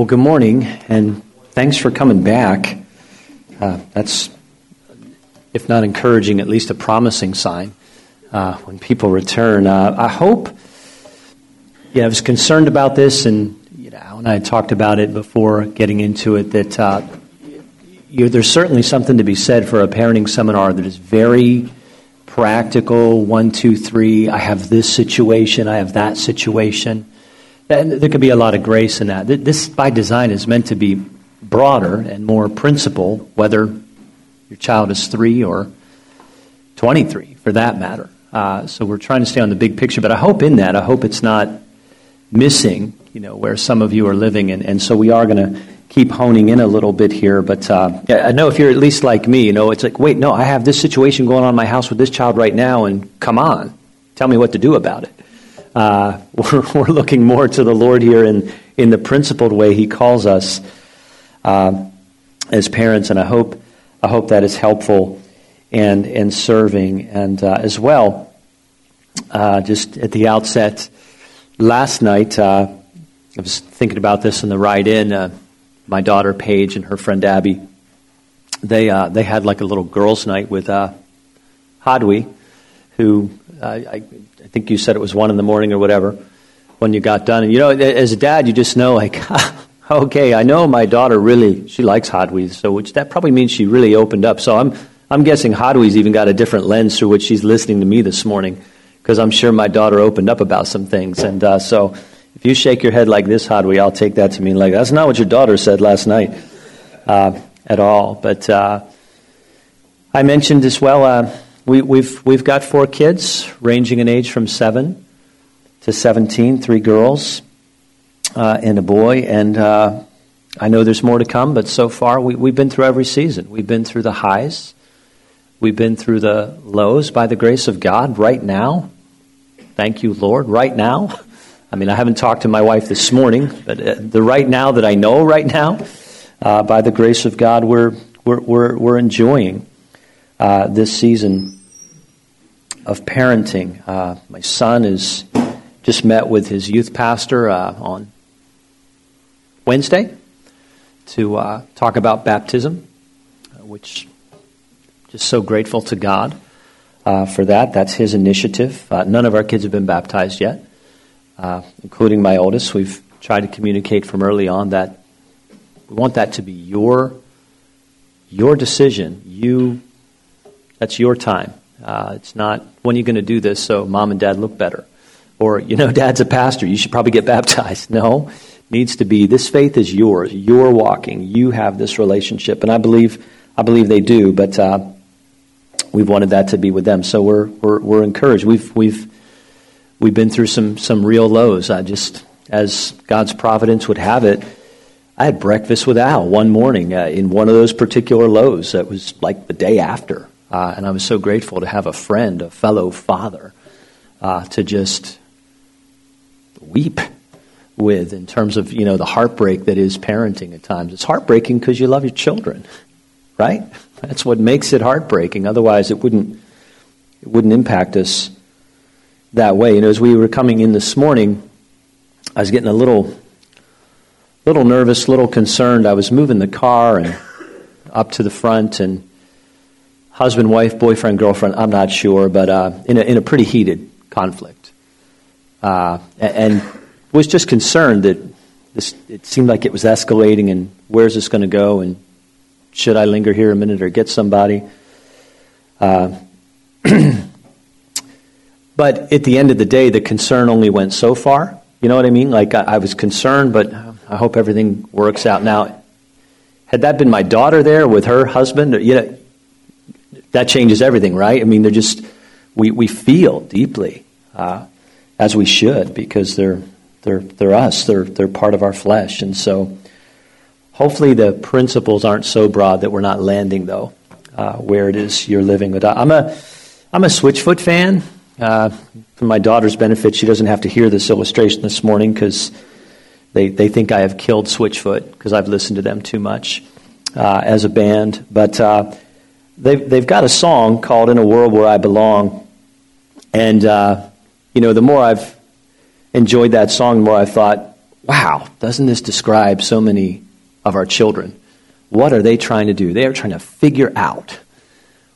Well, good morning, and thanks for coming back. Uh, that's, if not encouraging, at least a promising sign uh, when people return. Uh, I hope, yeah, I was concerned about this, and you know, and I talked about it before getting into it, that uh, you, there's certainly something to be said for a parenting seminar that is very practical one, two, three. I have this situation, I have that situation. And there could be a lot of grace in that. This, by design, is meant to be broader and more principle, whether your child is three or 23, for that matter. Uh, so we're trying to stay on the big picture, but I hope in that, I hope it's not missing, you know, where some of you are living. And, and so we are going to keep honing in a little bit here. But uh, I know if you're at least like me, you know, it's like, wait, no, I have this situation going on in my house with this child right now, and come on, tell me what to do about it uh, we're, we're, looking more to the Lord here in, in the principled way He calls us uh, as parents, and I hope, I hope that is helpful and, and serving. And uh, as well, uh, just at the outset, last night, uh, I was thinking about this in the ride in. Uh, my daughter Paige and her friend Abby, they, they had like a little girls' night with Hadwi, who I, I think you said it was one in the morning or whatever when you got done. And you know, as a dad, you just know like, okay, I know my daughter really she likes Hot Wheels, so which that probably means she really opened up. So I'm I'm guessing Hot Wheels even got a different lens through which she's listening to me this morning because I'm sure my daughter opened up about some things. And uh, so if you shake your head like this, Wheels, I'll take that to mean like that's not what your daughter said last night uh, at all. But uh, I mentioned as well uh, we, we've, we've got four kids, ranging in age from 7 to 17, three girls uh, and a boy. And uh, I know there's more to come, but so far we, we've been through every season. We've been through the highs, we've been through the lows by the grace of God right now. Thank you, Lord, right now. I mean, I haven't talked to my wife this morning, but uh, the right now that I know right now, uh, by the grace of God, we're, we're, we're, we're enjoying uh, this season of parenting. Uh, my son is just met with his youth pastor uh, on Wednesday to uh, talk about baptism, uh, which just so grateful to God uh, for that. That's his initiative. None of our kids have been baptized yet, including my oldest. We've tried to communicate from early on that we want that to be your your decision. You that's your time. Uh, it's not, when are you going to do this so mom and dad look better? Or, you know, dad's a pastor, you should probably get baptized. No, needs to be, this faith is yours. You're walking. You have this relationship. And I believe, I believe they do, but uh, we've wanted that to be with them. So we're, we're, we're encouraged. We've, we've, we've been through some, some real lows. I just, as God's providence would have it, I had breakfast with Al one morning uh, in one of those particular lows. That was like the day after. Uh, and I was so grateful to have a friend, a fellow father, uh, to just weep with in terms of you know the heartbreak that is parenting at times. It's heartbreaking because you love your children, right? That's what makes it heartbreaking. Otherwise, it wouldn't it wouldn't impact us that way. You know, as we were coming in this morning, I was getting a little little nervous, little concerned. I was moving the car and up to the front and husband, wife, boyfriend, girlfriend, I'm not sure, but uh, in, a, in a pretty heated conflict. Uh, and was just concerned that this, it seemed like it was escalating and where's this going to go and should I linger here a minute or get somebody? Uh, but at the end of the day, the concern only went so far. You know what I mean? Like I, I was concerned, but I hope everything works out. Now, had that been my daughter there with her husband, you know, that changes everything, right? I mean, they're just, we, we feel deeply, uh, as we should, because they're, they're, they're us, they're, they're part of our flesh. And so, hopefully, the principles aren't so broad that we're not landing, though, uh, where it is you're living. But I'm a, I'm a Switchfoot fan. Uh, for my daughter's benefit, she doesn't have to hear this illustration this morning because they, they think I have killed Switchfoot because I've listened to them too much uh, as a band. But uh, they've, they've got a song called In a World Where I Belong. And, uh, you know, the more I've enjoyed that song, the more I've thought, wow, doesn't this describe so many of our children? What are they trying to do? They are trying to figure out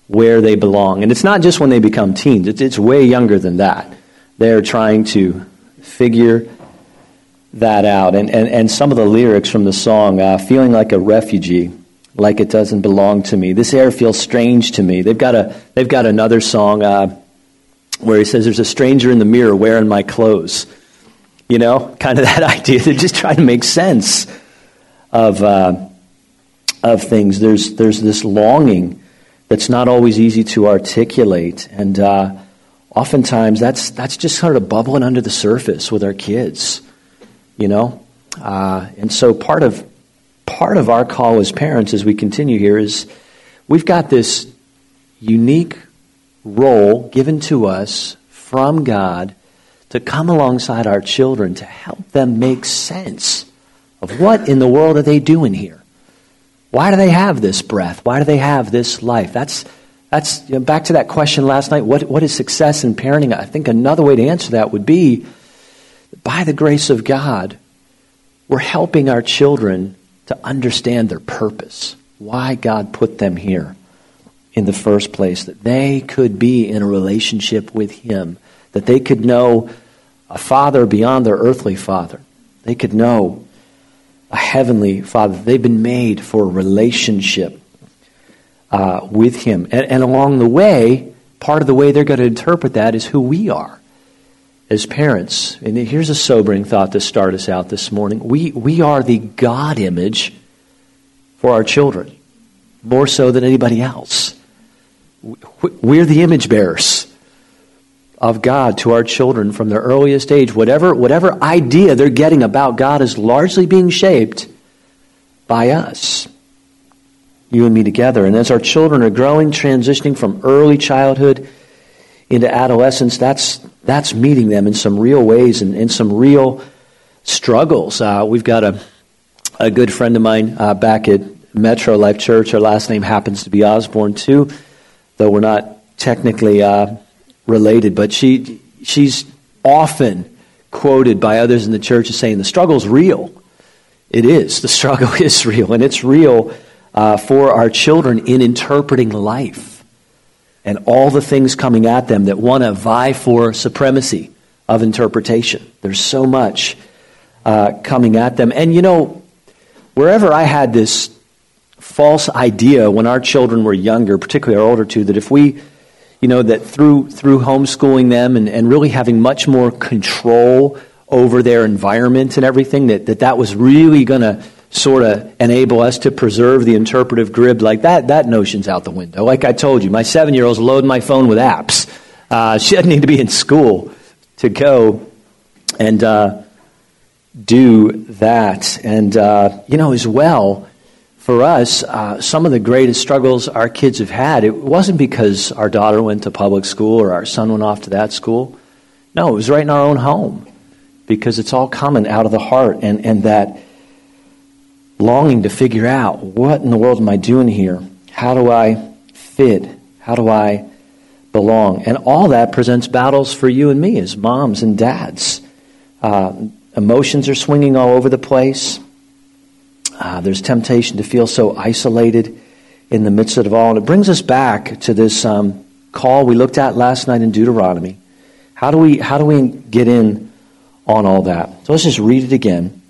where they belong. And it's not just when they become teens, it's, it's way younger than that. They're trying to figure that out. And, and, and some of the lyrics from the song, uh, feeling like a refugee, like it doesn't belong to me. This air feels strange to me. They've got, a, they've got another song uh, where he says, There's a stranger in the mirror wearing my clothes. You know, kind of that idea. They're just trying to make sense of, uh, of things. There's, there's this longing that's not always easy to articulate. And uh, oftentimes that's, that's just sort of bubbling under the surface with our kids, you know? Uh, and so part of, part of our call as parents as we continue here is we've got this unique role given to us from God to come alongside our children to help them make sense of what in the world are they doing here? Why do they have this breath? Why do they have this life? That's, that's you know, back to that question last night. What, what is success in parenting? I think another way to answer that would be by the grace of God, we're helping our children to understand their purpose, why God put them here in the first place, that they could be in a relationship with Him, that they could know a father beyond their earthly father. They could know a heavenly Father. They've been made for a relationship uh, with Him. And, and along the way, part of the way they're going to interpret that is who we are as parents. And here's a sobering thought to start us out this morning. We, we are the God image for our children, more so than anybody else. We're the image bearers of God to our children from their earliest age. Whatever, whatever idea they're getting about God is largely being shaped by us, you and me together. And as our children are growing, transitioning from early childhood into adolescence, that's, that's meeting them in some real ways and in some real struggles. Uh, we've got a, a good friend of mine uh, back at Metro Life Church. Her last name happens to be Osborne, too, though we're not technically. Uh, related, but she, she's often quoted by others in the church as saying the struggle's real. It is. The struggle is real, and it's real uh, for our children in interpreting life and all the things coming at them that want to vie for supremacy of interpretation. There's so much uh, coming at them. And you know, wherever I had this false idea when our children were younger, particularly our older two, that if we you know, that through, through homeschooling them and, and really having much more control over their environment and everything, that that, that was really going to sort of enable us to preserve the interpretive grid like that, that notion's out the window. Like I told you, my seven year old's loading my phone with apps. Uh, she doesn't need to be in school to go and uh, do that. And, uh, you know, as well, for us, uh, some of the greatest struggles our kids have had, it wasn't because our daughter went to public school or our son went off to that school. No, it was right in our own home because it's all coming out of the heart and, and that longing to figure out what in the world am I doing here? How do I fit? How do I belong? And all that presents battles for you and me as moms and dads. Uh, emotions are swinging all over the place. Uh, there's temptation to feel so isolated in the midst of it all. And it brings us back to this um, call we looked at last night in Deuteronomy. How do we how do we get in on all that? So let's just read it again.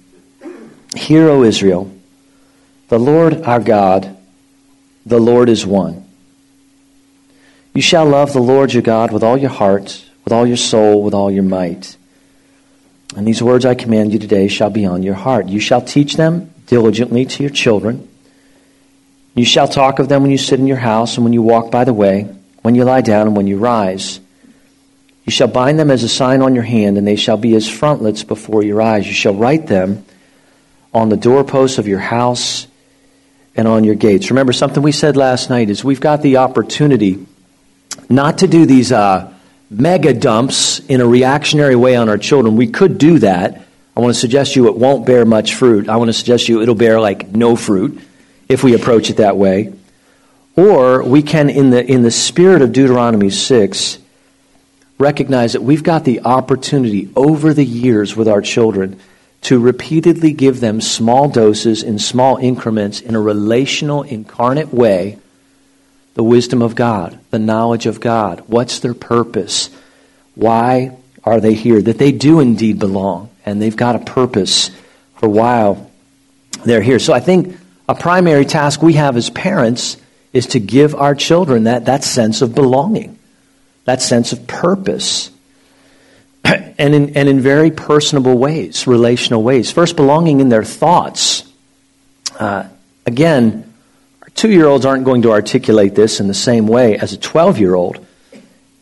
Hear, O Israel, the Lord our God, the Lord is one. You shall love the Lord your God with all your heart, with all your soul, with all your might. And these words I command you today shall be on your heart. You shall teach them diligently to your children. You shall talk of them when you sit in your house and when you walk by the way, when you lie down and when you rise. You shall bind them as a sign on your hand, and they shall be as frontlets before your eyes. You shall write them on the doorposts of your house and on your gates. Remember, something we said last night is we've got the opportunity not to do these uh, mega dumps in a reactionary way on our children. We could do that I want to suggest you it won't bear much fruit. I want to suggest you it'll bear like no fruit if we approach it that way. Or we can, in the, in the spirit of Deuteronomy 6, recognize that we've got the opportunity over the years with our children to repeatedly give them small doses in small increments in a relational, incarnate way the wisdom of God, the knowledge of God. What's their purpose? Why are they here? That they do indeed belong, and they've got a purpose for why they're here. So I think a primary task we have as parents is to give our children that, that sense of belonging, that sense of purpose. and in, and in very personable ways, relational ways. First, belonging in their thoughts. Uh, again, our two year olds aren't going to articulate this in the same way as a 12 year old.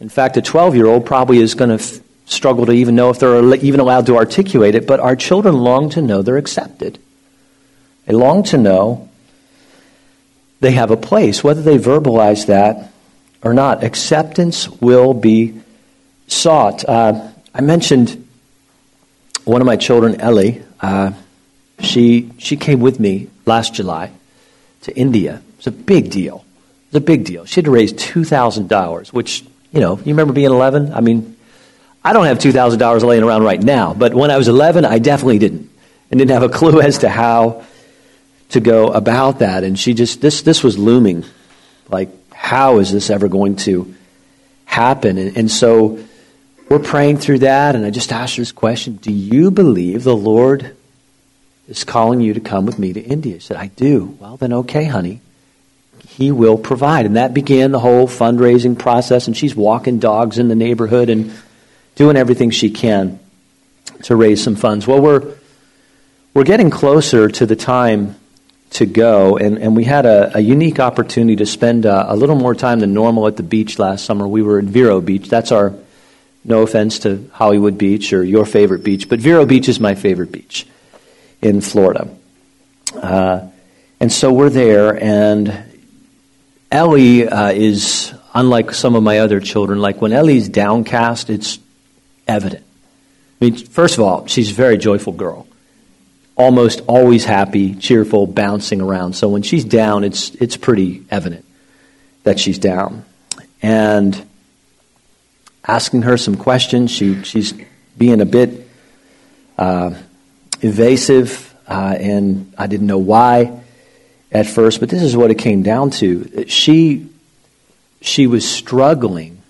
In fact, a 12 year old probably is going to f- struggle to even know if they're even allowed to articulate it, but our children long to know they're accepted. They long to know they have a place, whether they verbalize that or not. Acceptance will be sought. Uh, I mentioned one of my children, Ellie. Uh, she she came with me last July to India. It's a big deal. It's a big deal. She had to raise two thousand dollars, which you know, you remember being eleven. I mean, I don't have two thousand dollars laying around right now, but when I was eleven, I definitely didn't, and didn't have a clue as to how to go about that. And she just this this was looming, like how is this ever going to happen? And, and so we're praying through that, and I just asked her this question Do you believe the Lord is calling you to come with me to India? She said, I do. Well, then, okay, honey. He will provide. And that began the whole fundraising process, and she's walking dogs in the neighborhood and doing everything she can to raise some funds. Well, we're, we're getting closer to the time to go, and, and we had a, a unique opportunity to spend uh, a little more time than normal at the beach last summer. We were at Vero Beach. That's our no offense to Hollywood Beach or your favorite beach, but Vero Beach is my favorite beach in Florida. Uh, and so we're there, and Ellie uh, is unlike some of my other children. Like when Ellie's downcast, it's evident. I mean, first of all, she's a very joyful girl, almost always happy, cheerful, bouncing around. So when she's down, it's it's pretty evident that she's down. And asking her some questions. She, she's being a bit uh, evasive, uh, and I didn't know why at first, but this is what it came down to. She, she was struggling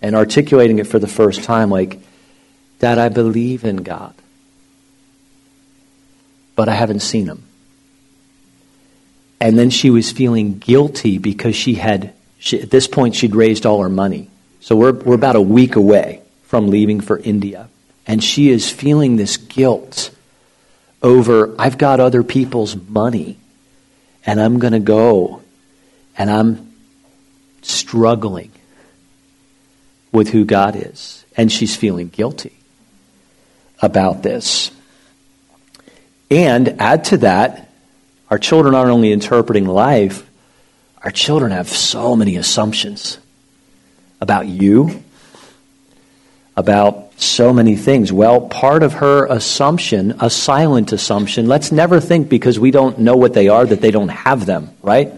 and articulating it for the first time like, Dad, I believe in God, but I haven't seen him. And then she was feeling guilty because she had, she, at this point, she'd raised all her money. So we're, we're about a week away from leaving for India. And she is feeling this guilt over, I've got other people's money and I'm going to go and I'm struggling with who God is. And she's feeling guilty about this. And add to that, our children aren't only interpreting life, our children have so many assumptions about you, about so many things. Well, part of her assumption, a silent assumption, let's never think because we don't know what they are that they don't have them, right?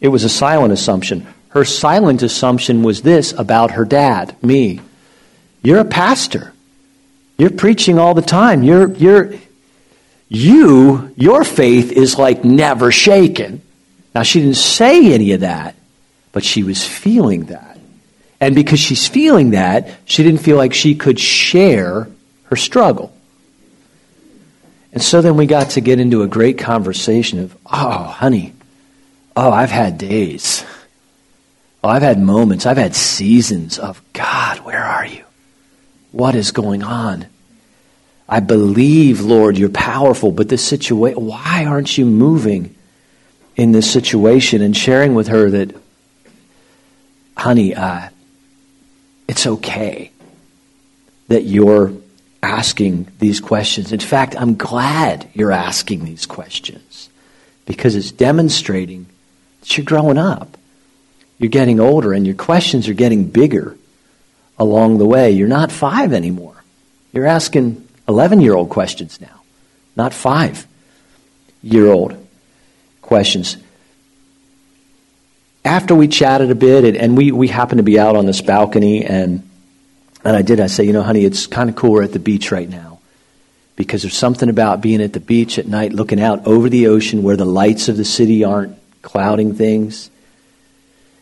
It was a silent assumption. Her silent assumption was this about her dad, me. You're a pastor. You're preaching all the time. You're, you're, you, your faith is like never shaken. Now, she didn't say any of that, but she was feeling that. And because she's feeling that, she didn't feel like she could share her struggle. And so then we got to get into a great conversation of, oh, honey, oh, I've had days. Oh, I've had moments. I've had seasons of, God, where are you? What is going on? I believe, Lord, you're powerful, but this situation, why aren't you moving in this situation? And sharing with her that, honey, uh, it's okay that you're asking these questions. In fact, I'm glad you're asking these questions because it's demonstrating that you're growing up. You're getting older and your questions are getting bigger along the way. You're not five anymore. You're asking 11 year old questions now, not five year old questions after we chatted a bit, and, and, we, we happened to be out on this balcony, and, and I did, I say, you know, honey, it's kind of cool. We're at the beach right now. because there's something about being at the beach at night looking out over the ocean where the lights of the city aren't clouding things.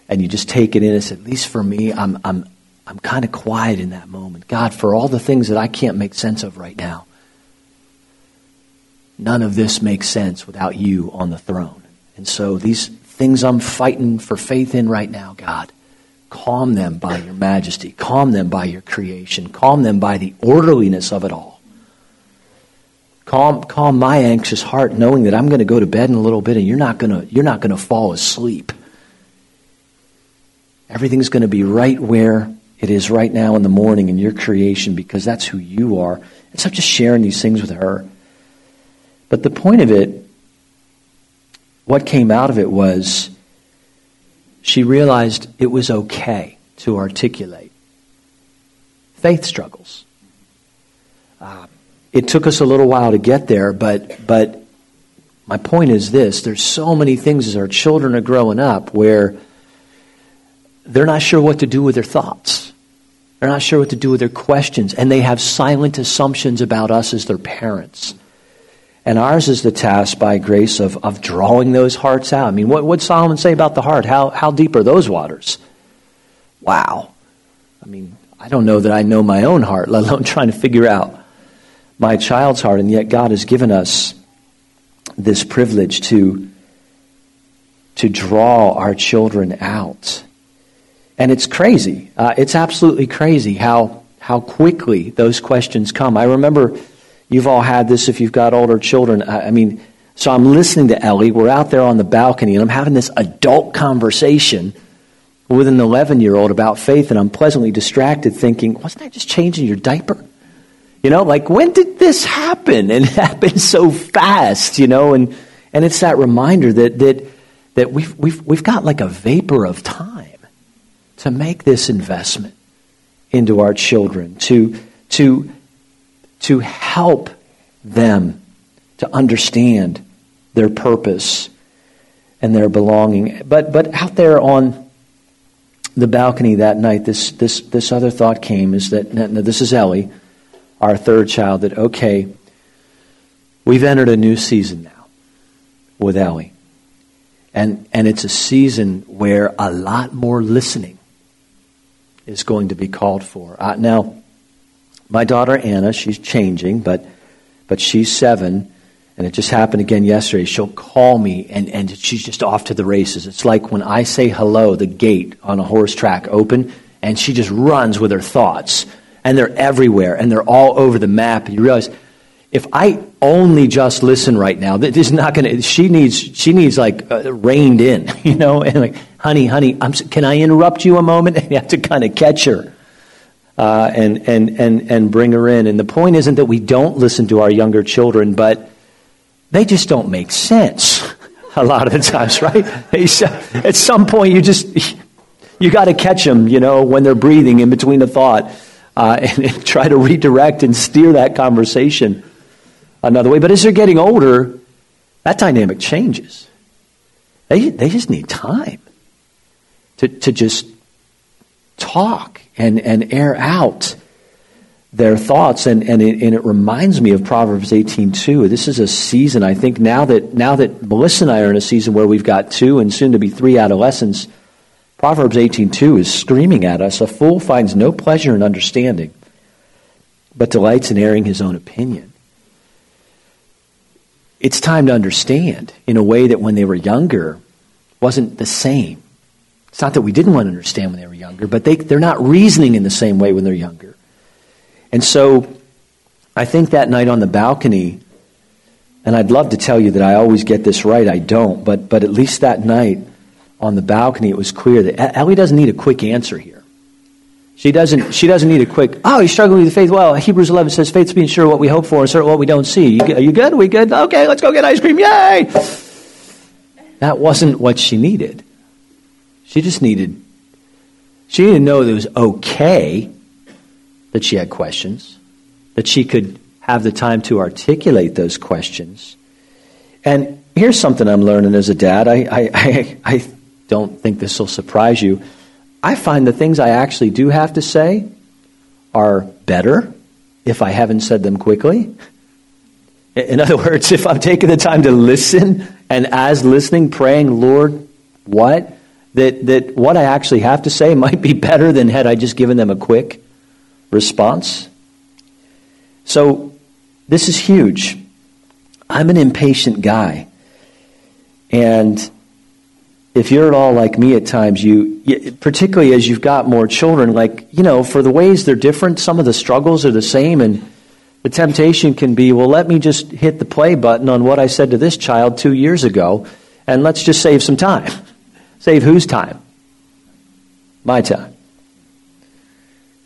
And you just take it in. It's at least for me, I'm, I'm, I'm kind of quiet in that moment. God, for all the things that I can't make sense of right now, none of this makes sense without you on the throne. And so these things I'm fighting for faith in right now, God, calm them by your majesty, calm them by your creation, calm them by the orderliness of it all. Calm, calm my anxious heart knowing that I'm going to go to bed in a little bit and you're not going to, you're not going to fall asleep. Everything's going to be right where it is right now in the morning in your creation because that's who you are. And so I'm just sharing these things with her. But the point of it, what came out of it was she realized it was okay to articulate faith struggles. Uh, it took us a little while to get there, but, but my point is this there's so many things as our children are growing up where they're not sure what to do with their thoughts. They're not sure what to do with their questions, and they have silent assumptions about us as their parents. And ours is the task by grace of, of drawing those hearts out. I mean, what would Solomon say about the heart? How, how deep are those waters? Wow. I mean, I don't know that I know my own heart, let alone trying to figure out my child's heart. And yet, God has given us this privilege to, to draw our children out. And it's crazy. Uh, it's absolutely crazy how, how quickly those questions come. I remember You've all had this if you've got older children. I mean, so I'm listening to Ellie. We're out there on the balcony, and I'm having this adult conversation with an 11 year old about faith, and I'm pleasantly distracted thinking, wasn't I just changing your diaper? You know, like, when did this happen? And it happened so fast, you know, and, and it's that reminder that, that, that we've, we've, we've got like a vapor of time to make this investment into our children, to, to to help them to understand their purpose and their belonging. But, but out there on the balcony that night, this, this, this other thought came is that, this is Ellie, our third child, that, okay, we've entered a new season now with Ellie. And, and it's a season where a lot more listening is going to be called for. Uh, now, my daughter Anna, she's changing, but but she's seven, and it just happened again yesterday. She'll call me, and, and she's just off to the races. It's like when I say hello, the gate on a horse track open, and she just runs with her thoughts, and they're everywhere, and they're all over the map. And you realize, if I only just listen right now, this is not going to. She needs she needs like uh, reined in, you know, and like, honey, honey, I'm, can I interrupt you a moment? And you have to kind of catch her uh, and, and, and, and bring her in. And the point isn't that we don't listen to our younger children, but they just don't make sense a lot of the times, right? At some point, you just, you got to catch them, you know, when they're breathing in between a thought uh, and, and try to redirect and steer that conversation another way. But as they're getting older, that dynamic changes. They, they just need time to, to just talk and, and air out their thoughts. And, and, it, and it reminds me of proverbs 18.2 this is a season i think now that now that melissa and i are in a season where we've got two and soon to be three adolescents proverbs 18.2 is screaming at us. A fool finds no pleasure in understanding but delights in airing his own opinion. It's time to understand in a way that when they were younger wasn't the same it's not that we didn't want to understand when they were younger, but they, they're not reasoning in the same way when they're younger. And so I think that night on the balcony, and I'd love to tell you that I always get this right, I don't, but, but at least that night on the balcony, it was clear that Ellie doesn't need a quick answer here. She doesn't, she doesn't need a quick, oh, he's struggling with the faith. Well, Hebrews 11 says faith's being sure what we hope for and certain what we don't see. You, are you good? Are we good? Okay, let's go get ice cream. Yay! That wasn't what she needed. She just needed, she didn't know that it was okay that she had questions, that she could have the time to articulate those questions. And here's something I'm learning as a dad. I, I, I, I don't think this will surprise you. I find the things I actually do have to say are better if I haven't said them quickly In other words, if I'm taking the time to listen and as listening, praying, Lord, what? That, that what I actually have to say might be better than had I just given them a quick response. So this is huge. I'm an impatient guy. And if you're at all like me at times, you, particularly as you've got more children, like, you know, for the ways they're different, some of the struggles are the same, and the temptation can be, well, let me just hit the play button on what I said to this child two years ago, and let's just save some time. Save whose time? My time.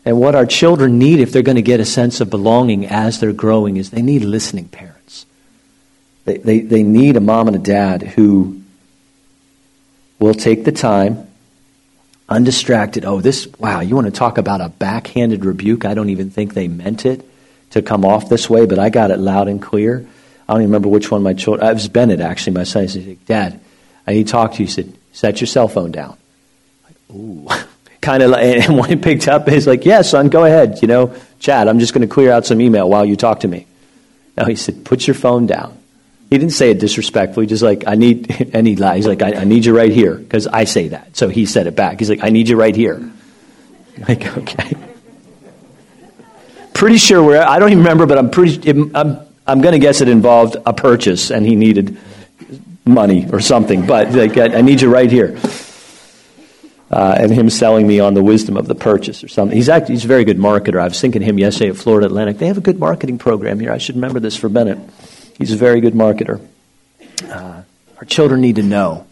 And what our children need if they're going to get a sense of belonging as they're growing is they need listening parents. They, they, they need a mom and a dad who will take the time, undistracted. Oh, this, wow, you want to talk about a backhanded rebuke? I don't even think they meant it to come off this way, but I got it loud and clear. I don't even remember which one my children. It was Bennett, actually, my son. He said, Dad, I need to talk to you. He said, Set your cell phone down. Like, ooh. kind of, like, and when he picked up, he's like, Yeah, son, go ahead. You know, Chad, I'm just going to clear out some email while you talk to me. No, he said, Put your phone down. He didn't say it disrespectfully, just like, I need, and he lied. He's like, I, I need you right here, because I say that. So he said it back. He's like, I need you right here. Like, okay pretty sure where I don't even remember, but I'm pretty. I'm I'm going to guess it involved a purchase, and he needed money or something. But like, I, I need you right here. Uh, and him selling me on the wisdom of the purchase or something. He's actually he's a very good marketer. I was thinking him yesterday at Florida Atlantic. They have a good marketing program here. I should remember this for Bennett. He's a very good marketer. Uh, our children need to know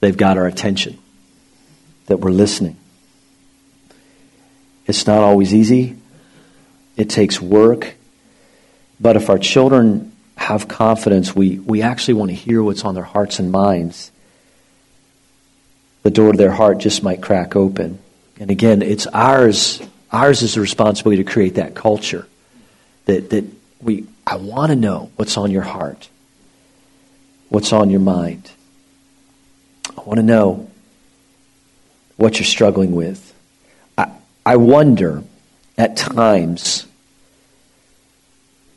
they've got our attention, that we're listening. It's not always easy, it takes work. But if our children have confidence, we, we actually want to hear what's on their hearts and minds. The door to their heart just might crack open. And again, it's ours. Ours is the responsibility to create that culture. That, that we, I want to know what's on your heart, what's on your mind. I want to know what you're struggling with. I I wonder at times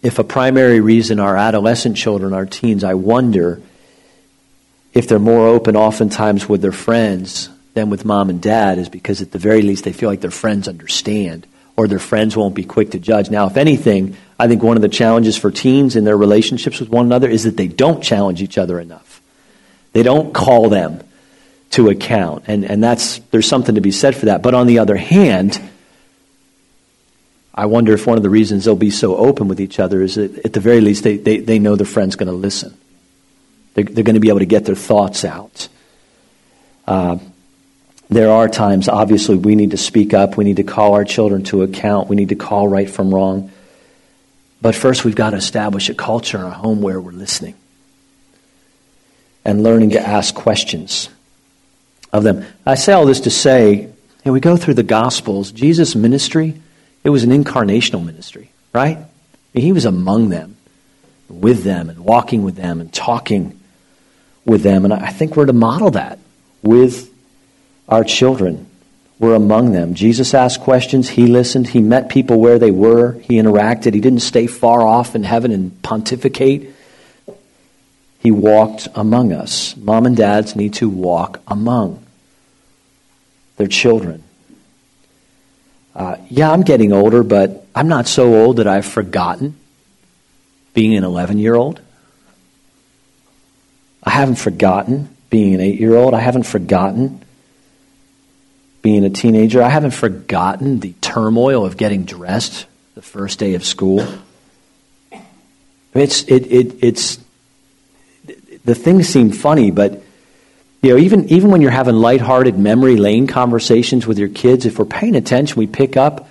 if a primary reason our adolescent children, our teens, I wonder if they're more open oftentimes with their friends than with mom and dad is because at the very least they feel like their friends understand or their friends won't be quick to judge. Now, if anything, I think one of the challenges for teens in their relationships with one another is that they don't challenge each other enough. They don't call them to account. And, and that's, there's something to be said for that. But on the other hand, I wonder if one of the reasons they'll be so open with each other is that at the very least they, they, they know their friend's going to listen. They're, they're going to be able to get their thoughts out. Uh, there are times, obviously, we need to speak up. We need to call our children to account. We need to call right from wrong. But first, we've got to establish a culture in our home where we're listening and learning to ask questions of them. I say all this to say, and we go through the Gospels. Jesus' ministry, it was an incarnational ministry, right? He was among them, with them, and walking with them, and talking with them. And I think we're to model that with our children. We're among them. Jesus asked questions. He listened. He met people where they were. He interacted. He didn't stay far off in heaven and pontificate. He walked among us. Mom and dads need to walk among their children. Uh, yeah, I'm getting older, but I'm not so old that I've forgotten being an 11 year old. I haven't forgotten being an 8 year old. I haven't forgotten being a teenager. I haven't forgotten the turmoil of getting dressed the first day of school. It's, it, it, it's, the things seem funny, but you know, even, even when you're having lighthearted memory lane conversations with your kids, if we're paying attention, we pick up,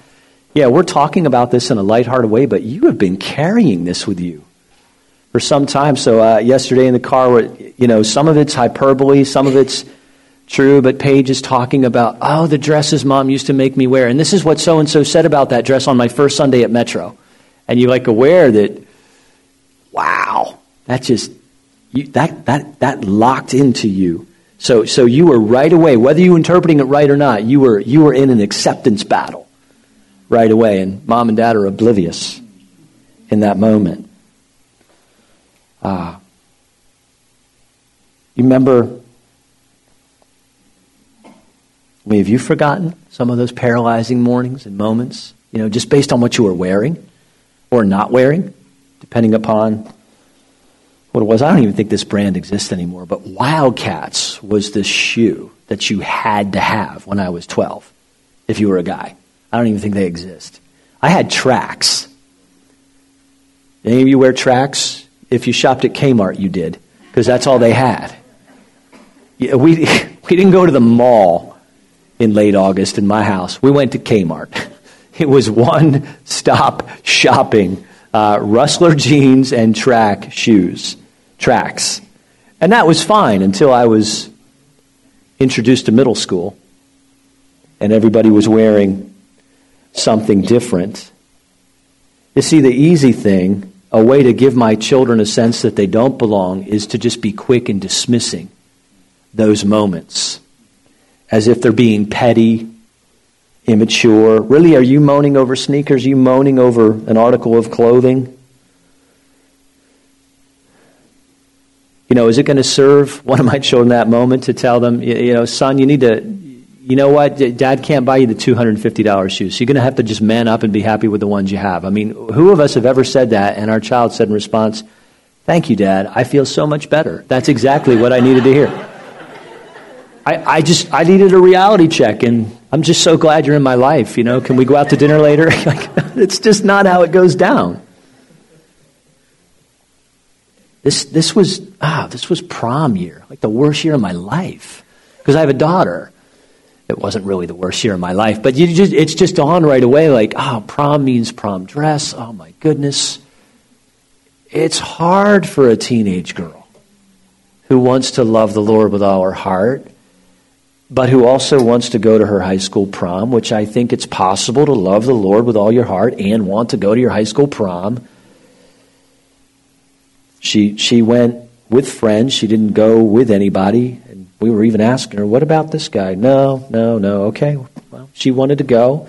yeah, we're talking about this in a lighthearted way, but you have been carrying this with you for some time. So uh, yesterday in the car, you know, some of it's hyperbole, some of it's true, but Paige is talking about, oh, the dresses mom used to make me wear. And this is what so and so said about that dress on my first Sunday at Metro. And you're like aware that, wow, that just, you, that, that, that locked into you so, so you were right away, whether you were interpreting it right or not, you were, you were in an acceptance battle right away, and mom and dad are oblivious. in that moment. Uh, you remember, I mean, have you forgotten some of those paralyzing mornings and moments? You know, just based on what you were wearing or not wearing, depending upon what it was. I don't even think this brand exists anymore, but Wildcats was this shoe that you had to have when I was 12 if you were a guy. I don't even think they exist. I had Trax. Any of you wear Trax? If you shopped at Kmart, you did, because that's all they had. Yeah, we, we didn't go to the mall in late August in my house. We went to Kmart. It was one stop shopping uh, Rustler jeans and track shoes, Trax. And that was fine until I was introduced to middle school and everybody was wearing something different. You see, the easy thing, a way to give my children a sense that they don't belong, is to just be quick in dismissing those moments as if they're being petty, immature. Really, are you moaning over sneakers? Are you moaning over an article of clothing? You know, is it going to serve one of my children that moment to tell them, you know, son, you need to, you know what, dad can't buy you the $250 shoes. So you're going to have to just man up and be happy with the ones you have. I mean, who of us have ever said that and our child said in response, thank you, dad, I feel so much better. That's exactly what I needed to hear. I, I just I needed a reality check, and I'm just so glad you're in my life. You know, can we go out to dinner later? it's just not how it goes down. This this was ah this was prom year, like the worst year of my life, because I have a daughter. It wasn't really the worst year of my life, but you just it's just on right away. Like oh, prom means prom dress. Oh my goodness, it's hard for a teenage girl who wants to love the Lord with all her heart but who also wants to go to her high school prom, which I think it's possible to love the Lord with all your heart and want to go to your high school prom. She, she went with friends. She didn't go with anybody. And we were even asking her, what about this guy? No, no, no. Okay. Well, she wanted to go.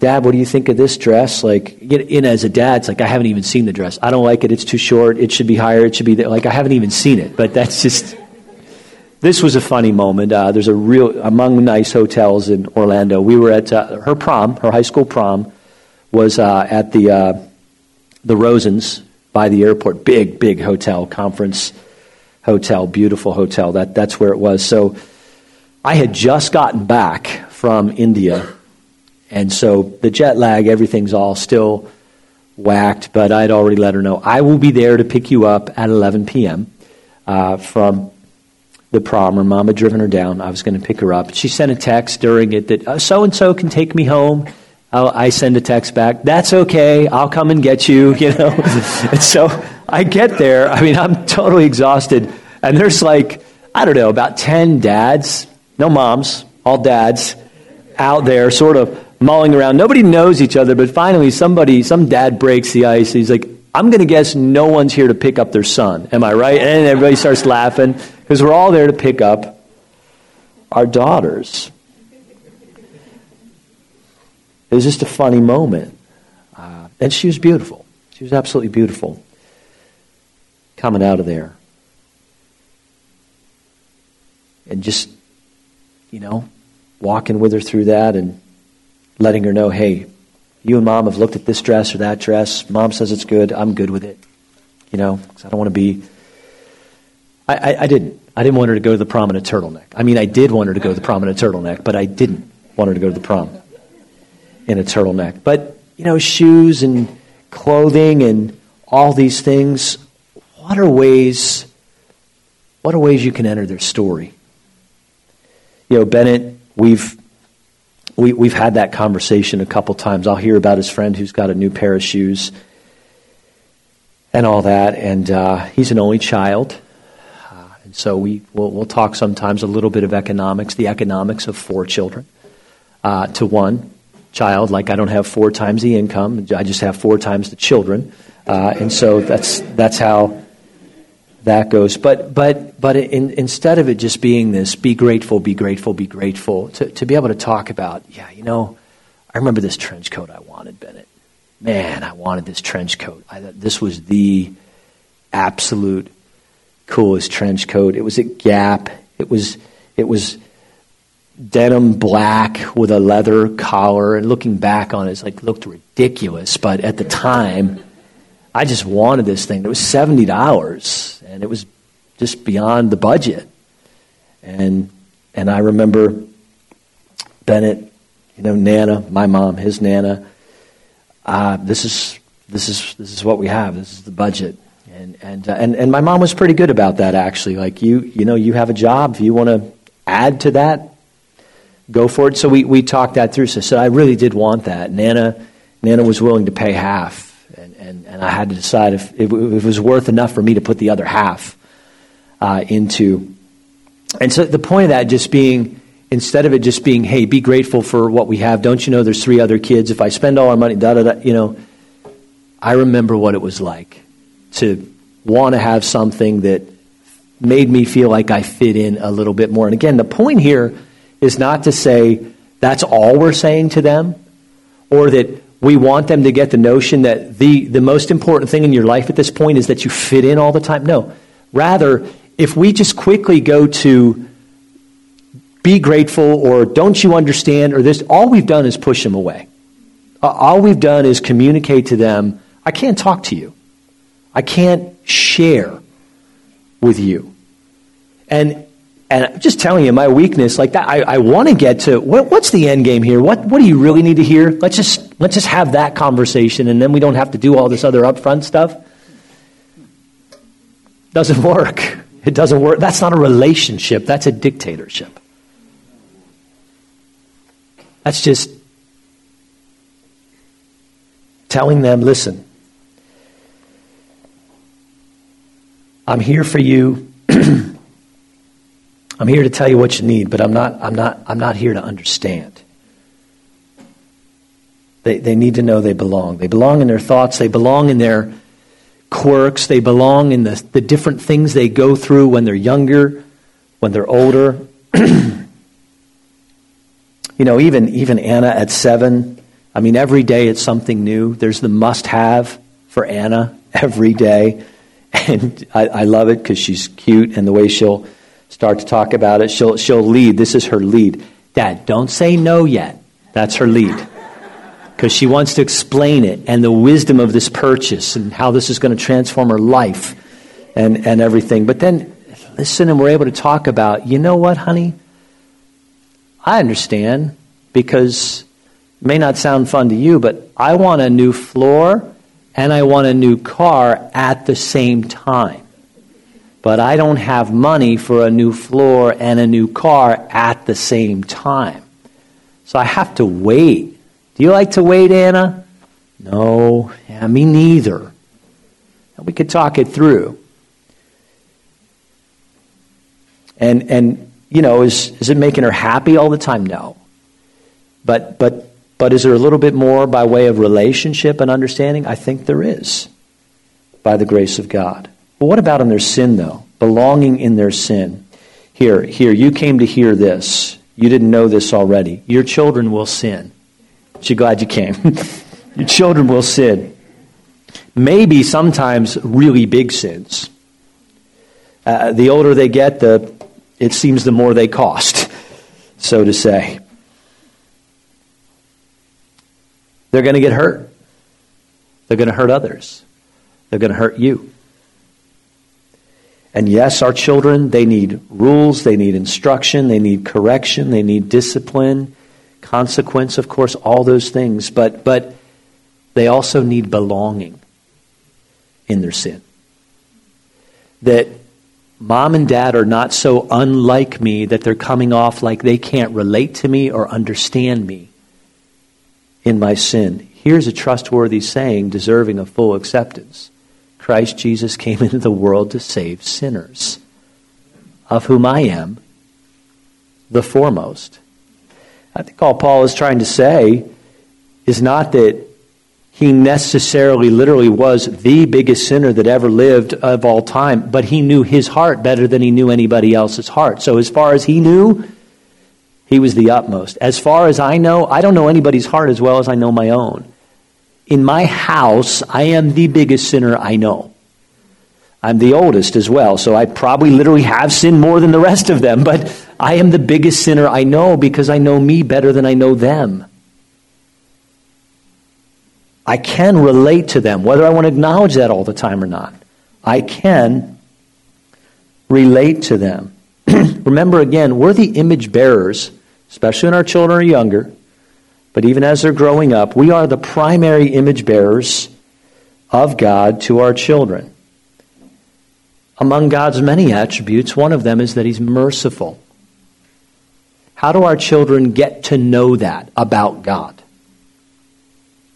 Dad, what do you think of this dress? Like, in as a dad, it's like, I haven't even seen the dress. I don't like it. It's too short. It should be higher. It should be, there. like, I haven't even seen it. But that's just, this was a funny moment. Uh, there's a real among nice hotels in Orlando. We were at uh, her prom, her high school prom, was uh, at the uh, the Rosens by the airport. Big, big hotel, conference hotel, beautiful hotel. That that's where it was. So I had just gotten back from India, and so the jet lag, everything's all still whacked. But I'd already let her know I will be there to pick you up at 11 p.m. Uh, from the prom. Her mom had driven her down. I was going to pick her up. She sent a text during it that so and so can take me home. I'll, i send a text back. That's okay. I'll come and get you. You know. and so I get there. I mean, I'm totally exhausted, and there's like I don't know about ten dads, no moms, all dads, out there, sort of mulling around. Nobody knows each other, but finally, somebody, some dad breaks the ice. He's like, I'm going to guess no one's here to pick up their son. Am I right? And everybody starts laughing because we're all there to pick up our daughters. It was just a funny moment. Uh, and she was beautiful. She was absolutely beautiful coming out of there. And just, you know, walking with her through that and letting her know, hey, you and mom have looked at this dress or that dress. Mom says it's good. I'm good with it. You know, because I don't want to be. I, I, I, didn't. I didn't want her to go to the prom in a turtleneck. I mean, I did want her to go to the prom in a turtleneck, but I didn't want her to go to the prom in a turtleneck. But, you know, shoes and clothing and all these things, what are ways, what are ways you can enter their story? You know, Bennett, we've we, we've had that conversation a couple times. I'll hear about his friend who's got a new pair of shoes and all that. And uh, he's an only child. Uh, and so we, we'll, we'll, talk sometimes a little bit of economics, the economics of four children uh, to one child. Like I don't have four times the income, I just have four times the children. Uh, and so that's, that's how that goes. But but but in, instead of it just being this, be grateful, be grateful, be grateful, to, to be able to talk about, yeah, you know, I remember this trench coat I wanted, Bennett. man, I wanted this trench coat. I, this was the absolute coolest trench coat. It was at Gap. It was it was denim black with a leather collar. And looking back on it, it's like looked ridiculous. But at the time, I just wanted this thing. It was seventy dollars, and it was just beyond the budget. And and I remember Bennett, you know, Nana, my mom, his Nana. Uh, this is this is this is what we have. This is the budget. And and uh, and and my mom was pretty good about that actually. Like you you know you have a job. If you want to add to that, go for it. So we we talked that through. So I said I really did want that. Nana Nana was willing to pay half, and and, and I had to decide if, if it was worth enough for me to put the other half uh, into. And so the point of that just being instead of it just being, hey, be grateful for what we have. Don't you know there's three other kids? If I spend all our money, da da da, you know, I remember what it was like to want to have something that made me feel like I fit in a little bit more. And again, the point here is not to say that's all we're saying to them or that we want them to get the notion that the, the most important thing in your life at this point is that you fit in all the time. No. Rather, if we just quickly go to be grateful or don't you understand or this, all we've done is push them away. All we've done is communicate to them, I can't talk to you. I can't share with you. And and I'm just telling you my weakness like that. I, I want to get to what, what's the end game here? What what do you really need to hear? Let's just let's just have that conversation, and then we don't have to do all this other upfront stuff. Doesn't work. It doesn't work. That's not a relationship. That's a dictatorship. That's just telling them, listen, I'm here for you. I'm here to tell you what you need, but I'm not, I'm not, I'm not here to understand. They, they need to know they belong. They belong in their thoughts, they belong in their quirks, they belong in the, the different things they go through when they're younger, when they're older. you know, even, even Anna at seven, I mean, every day it's something new. There's the must have for Anna every day. and I, I love it because she's cute and the way she'll start to talk about it. She'll, she'll lead. This is her lead. Dad, don't say no yet. That's her lead. Because she wants to explain it and the wisdom of this purchase and how this is going to transform her life and, and everything. But then listen and we're able to talk about, you know what, honey? I understand because it may not sound fun to you, but I want a new floor and I want a new car at the same time. But I don't have money for a new floor and a new car at the same time. So I have to wait. Do you like to wait, Anna? No, yeah, me neither. And we could talk it through. And and you know, is is it making her happy all the time? No. But but but is there a little bit more by way of relationship and understanding? I think there is, by the grace of God. But what about in their sin, though? Belonging in their sin. Here, here, you came to hear this. You didn't know this already. Your children will sin. You're glad you came. Your children will sin. Maybe sometimes really big sins. Uh, the older they get, the it seems the more they cost, so to say. They're going to get hurt. They're going to hurt others. They're going to hurt you. And yes, our children, they need rules, they need instruction, they need correction, they need discipline, consequence, of course, all those things. But, but they also need belonging in their sin. That mom and dad are not so unlike me that they're coming off like they can't relate to me or understand me in my sin. Here's a trustworthy saying deserving of full acceptance Christ Jesus came into the world to save sinners, of whom I am the foremost. I think all Paul is trying to say is not that he necessarily, literally was the biggest sinner that ever lived of all time, but he knew his heart better than he knew anybody else's heart. So, as far as he knew, he was the utmost. As far as I know, I don't know anybody's heart as well as I know my own. In my house, I am the biggest sinner I know. I'm the oldest as well, so I probably literally have sinned more than the rest of them, but I am the biggest sinner I know because I know me better than I know them. I can relate to them, whether I want to acknowledge that all the time or not. I can relate to them. Remember again, we're the image bearers, especially when our children are younger, but even as they're growing up, we are the primary image bearers of God to our children. Among God's many attributes, one of them is that He's merciful. How do our children get to know that about God?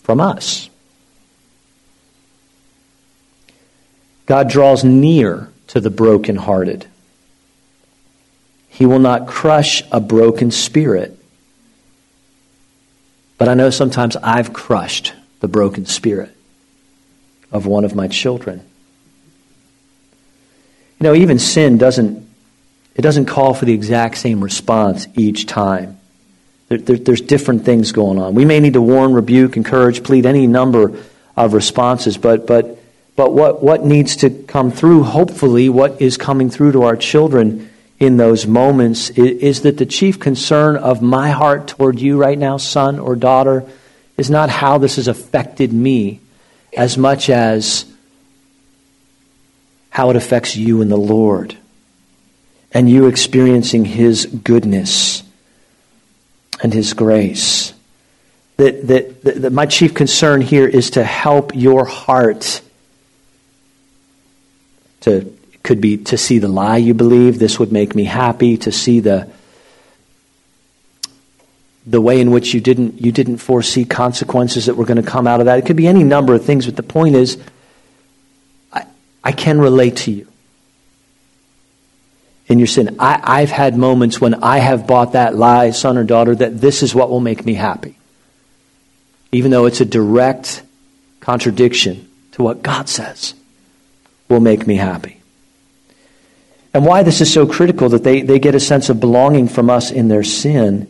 From us. God draws near to the brokenhearted. He will not crush a broken spirit. But I know sometimes I've crushed the broken spirit of one of my children. You know, even sin doesn't it doesn't call for the exact same response each time. There, there, there's different things going on. We may need to warn, rebuke, encourage, plead any number of responses, but but but what, what needs to come through, hopefully, what is coming through to our children in those moments is, that the chief concern of my heart toward you right now, son or daughter, is not how this has affected me as much as how it affects you and the Lord and you experiencing His goodness and His grace. That, that, that, that my chief concern here is to help your heart to could be to see the lie you believe. This would make me happy to see the the way in which you didn't you didn't foresee consequences that were going to come out of that. It could be any number of things but the point is i, I can relate to you in your sin. I, i've had moments when i have bought that lie son or daughter that this is what will make me happy. Even though it's a direct contradiction to what god says will make me happy. And why this is so critical that they, they get a sense of belonging from us in their sin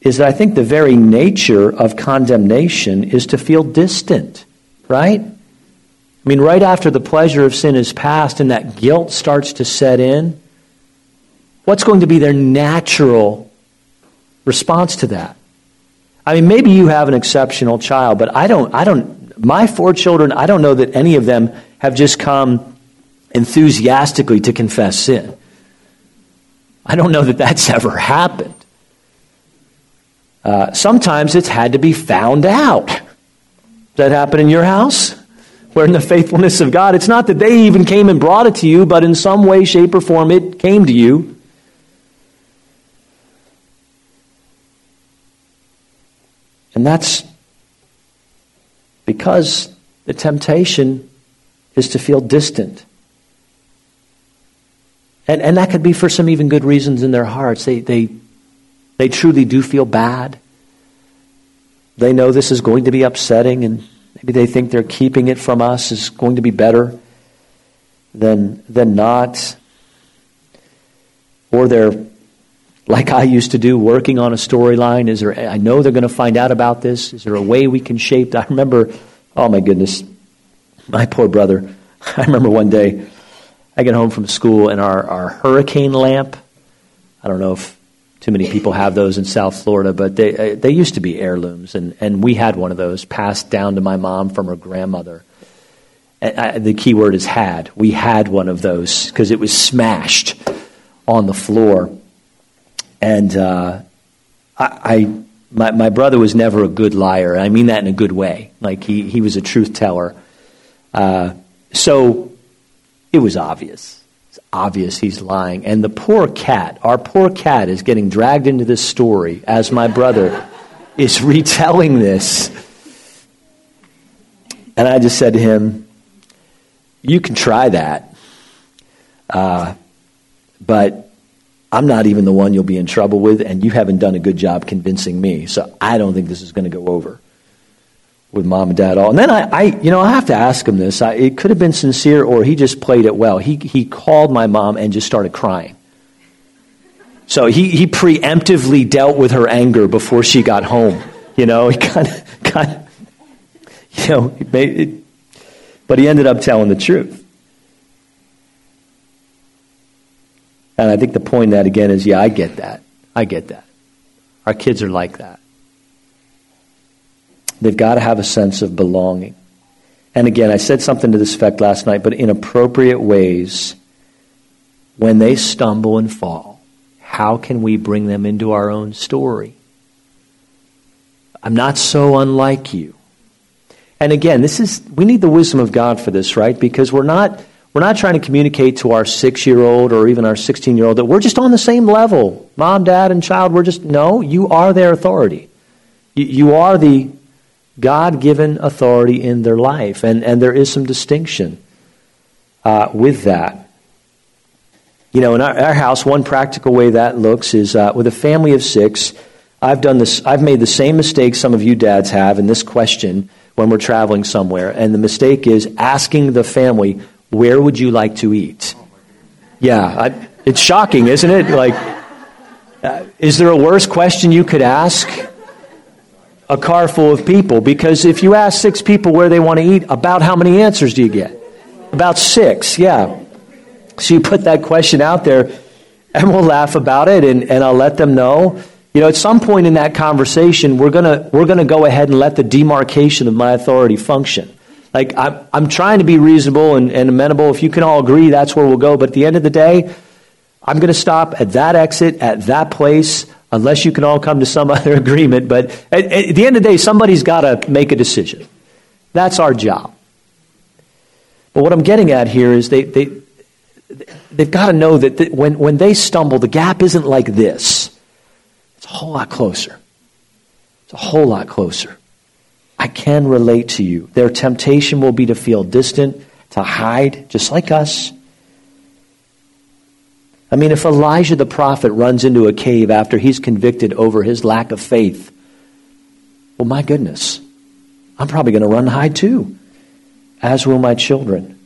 is that I think the very nature of condemnation is to feel distant, right? I mean, right after the pleasure of sin is past and that guilt starts to set in, what's going to be their natural response to that? I mean, maybe you have an exceptional child, but I don't, I don't, my four children, I don't know that any of them have just come enthusiastically to confess sin. I don't know that that's ever happened. Uh, sometimes it's had to be found out. Does that happen in your house? Where in the faithfulness of God, it's not that they even came and brought it to you, but in some way, shape, or form, it came to you. And that's because the temptation is to feel distant and, and that could be for some even good reasons in their hearts. They, they, they truly do feel bad. They know this is going to be upsetting, and maybe they think they're keeping it from us is going to be better than, than not. Or they're, like I used to do, working on a storyline. Is there, I know they're going to find out about this. Is there a way we can shape? I remember, oh my goodness, my poor brother. I remember one day I get home from school and our, our hurricane lamp, I don't know if too many people have those in South Florida, but they, uh, they used to be heirlooms, and, and we had one of those passed down to my mom from her grandmother. I, the key word is had. We had one of those because it was smashed on the floor. And uh, I, I my, my brother was never a good liar. I mean that in a good way. Like he, he was a truth teller. Uh, so it was obvious. It's obvious he's lying. And the poor cat, our poor cat, is getting dragged into this story as my brother is retelling this. And I just said to him, You can try that. Uh, but I'm not even the one you'll be in trouble with, and you haven't done a good job convincing me. So I don't think this is going to go over with mom and dad all. And then I, I you know, I have to ask him this. I, it could have been sincere or he just played it well. He, he called my mom and just started crying. So he, he preemptively dealt with her anger before she got home. You know, he kind of, kind of You know, it, but he ended up telling the truth. And I think the point of that again is yeah, I get that. I get that. Our kids are like that. They've got to have a sense of belonging. And again, I said something to this effect last night, but in appropriate ways, when they stumble and fall, how can we bring them into our own story? I'm not so unlike you. And again, this is we need the wisdom of God for this, right? Because we're not we're not trying to communicate to our 6-year-old or even our 16-year-old that we're just on the same level. Mom, dad and child, we're just no, you are their authority. You, you are the God given authority in their life. And, and there is some distinction uh, with that. You know, in our, our, house, one practical way that looks is uh, with a family of six. I've done this. I've made the same mistake some of you dads have in this question when we're traveling somewhere, and the mistake is asking the family, "Where would you like to eat?" Yeah, I, it's shocking, isn't it? Like, uh, is there a worse question you could ask? A car full of people because if you ask six people where they want to eat, about how many answers do you get? About six, yeah. So you put that question out there and we'll laugh about it and, and I'll let them know. You know, at some point in that conversation, we're gonna we're gonna go ahead and let the demarcation of my authority function. Like I'm I'm trying to be reasonable and, and amenable. If you can all agree, that's where we'll go. But at the end of the day, I'm gonna stop at that exit, at that place unless you can all come to some other agreement. But at, at the end of the day, somebody's got to make a decision. That's our job. But what I'm getting at here is they, they, they've got to know that when, when they stumble, the gap isn't like this. It's a whole lot closer. It's a whole lot closer. I can relate to you. Their temptation will be to feel distant, to hide, just like us. I mean, if Elijah the prophet runs into a cave after he's convicted over his lack of faith, well, my goodness, I'm probably going to run high too, as will my children.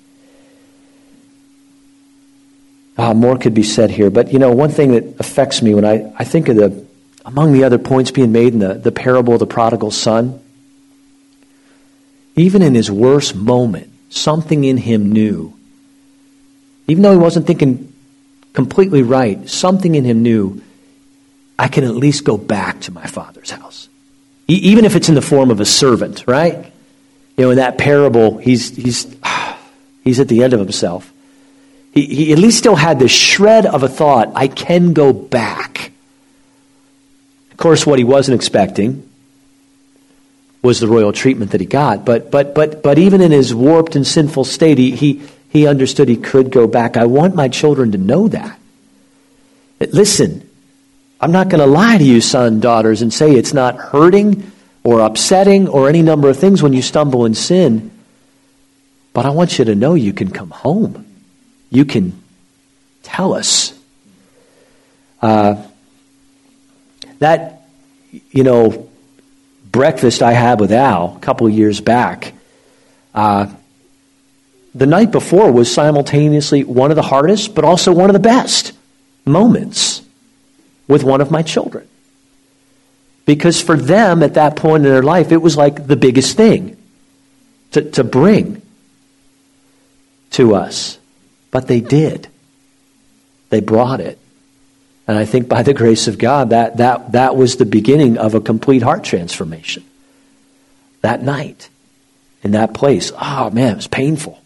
Ah, more could be said here, but you know, one thing that affects me when I, I think of the, among the other points being made in the, the parable of the prodigal son, even in his worst moment, something in him knew. Even though he wasn't thinking completely right. Something in him knew I can at least go back to my father's house. E- even if it's in the form of a servant, right? You know, in that parable, he's, he's, he's at the end of himself. He, he at least still had this shred of a thought I can go back. Of course, what he wasn't expecting was the royal treatment that he got. But, but, but, but even in his warped and sinful state, he, he, he understood he could go back. I want my children to know that. Listen, I'm not going to lie to you, son, daughters, and say it's not hurting or upsetting or any number of things when you stumble in sin. But I want you to know you can come home. You can tell us. Uh, that, you know, breakfast I had with Al a couple years back, uh, the night before was simultaneously one of the hardest, but also one of the best moments with one of my children. Because for them at that point in their life, it was like the biggest thing to, to bring to us. But they did. They brought it. And I think by the grace of God, that, that, that was the beginning of a complete heart transformation. That night, in that place. Oh, man, it was painful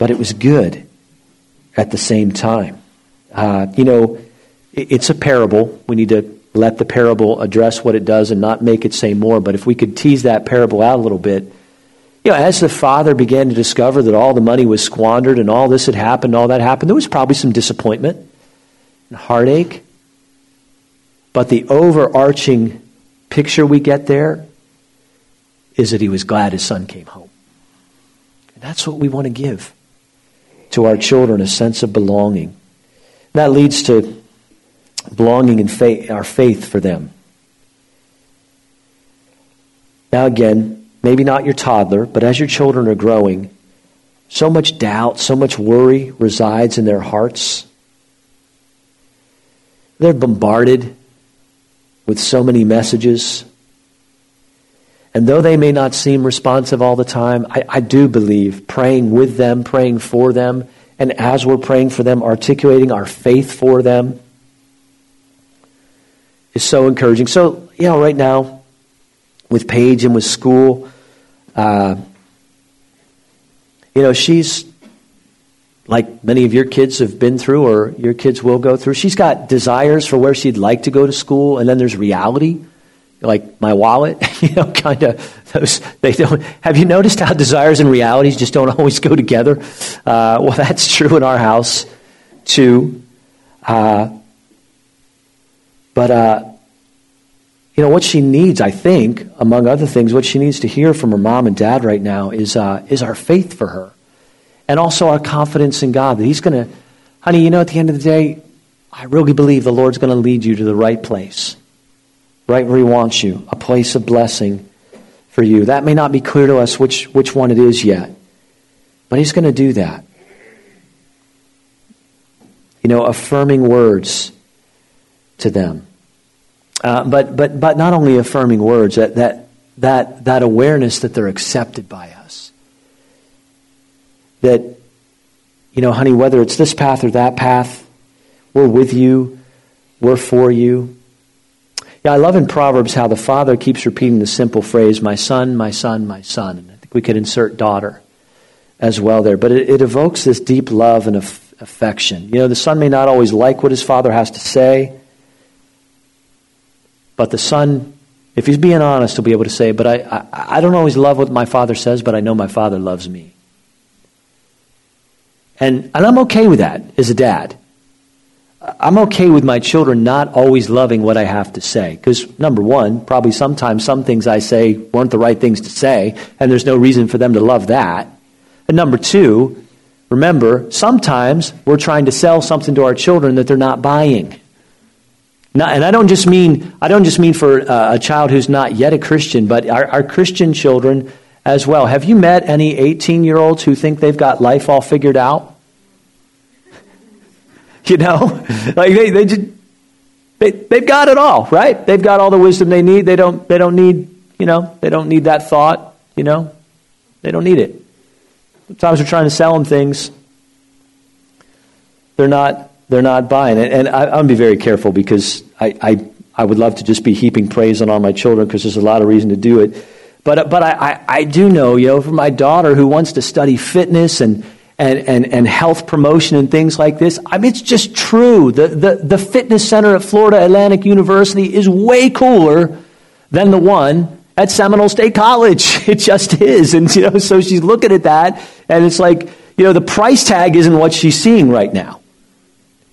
but it was good at the same time. Uh, you know, it's a parable. We need to let the parable address what it does and not make it say more. But if we could tease that parable out a little bit, you know, as the father began to discover that all the money was squandered and all this had happened, all that happened, there was probably some disappointment and heartache. But the overarching picture we get there is that he was glad his son came home. And that's what we want to give to our children a sense of belonging. That leads to belonging in faith, our faith for them. Now, again, maybe not your toddler, but as your children are growing, so much doubt, so much worry resides in their hearts. They're bombarded with so many messages. And though they may not seem responsive all the time, I, I do believe praying with them, praying for them, and as we're praying for them, articulating our faith for them is so encouraging. So, you know, right now, with Paige and with school, uh, you know, she's like many of your kids have been through or your kids will go through. She's got desires for where she'd like to go to school, and then there's reality like my wallet, you know, kind of those. They don't. Have you noticed how desires and realities just don't always go together? Uh, well, that's true in our house too. Uh, but uh, you know what she needs, I think, among other things, what she needs to hear from her mom and dad right now is uh, is our faith for her, and also our confidence in God that He's going to, honey. You know, at the end of the day, I really believe the Lord's going to lead you to the right place right where He wants you, a place of blessing for you. That may not be clear to us which, which one it is yet, but He's going to do that. You know, affirming words to them. Uh, but, but, but not only affirming words, that, that, that, that awareness that they're accepted by us. That, you know, honey, whether it's this path or that path, we're with you, we're for you. Yeah, I love in Proverbs how the father keeps repeating the simple phrase, my son, my son, my son. And I think we could insert daughter as well there. But it, it evokes this deep love and af- affection. You know, the son may not always like what his father has to say, but the son, if he's being honest, will be able to say, but I, I, I don't always love what my father says, but I know my father loves me. And, and I'm okay with that as a dad. I'm okay with my children not always loving what I have to say. Because, number one, probably sometimes some things I say weren't the right things to say, and there's no reason for them to love that. And number two, remember, sometimes we're trying to sell something to our children that they're not buying. Not, and I don't just mean I don't just mean for uh, a child who's not yet a Christian, but our, our Christian children as well. Have you met any 18 year olds who think they've got life all figured out? You know, like they, they just they, they've got it all, right? They've got all the wisdom they need. They don't they don't need you know they don't need that thought. You know, they don't need it. Sometimes we're trying to sell them things. They're not they're not buying it, and I, am gonna be very careful because I, I I would love to just be heaping praise on all my children because there's a lot of reason to do it. But but I, I, I do know, you know, for my daughter who wants to study fitness and and, and, and health promotion and things like this. I mean, it's just true. The, the, the fitness center at Florida Atlantic University is way cooler than the one at Seminole State College. It just is. And, you know, so she's looking at that, and it's like, you know, the price tag isn't what she's seeing right now.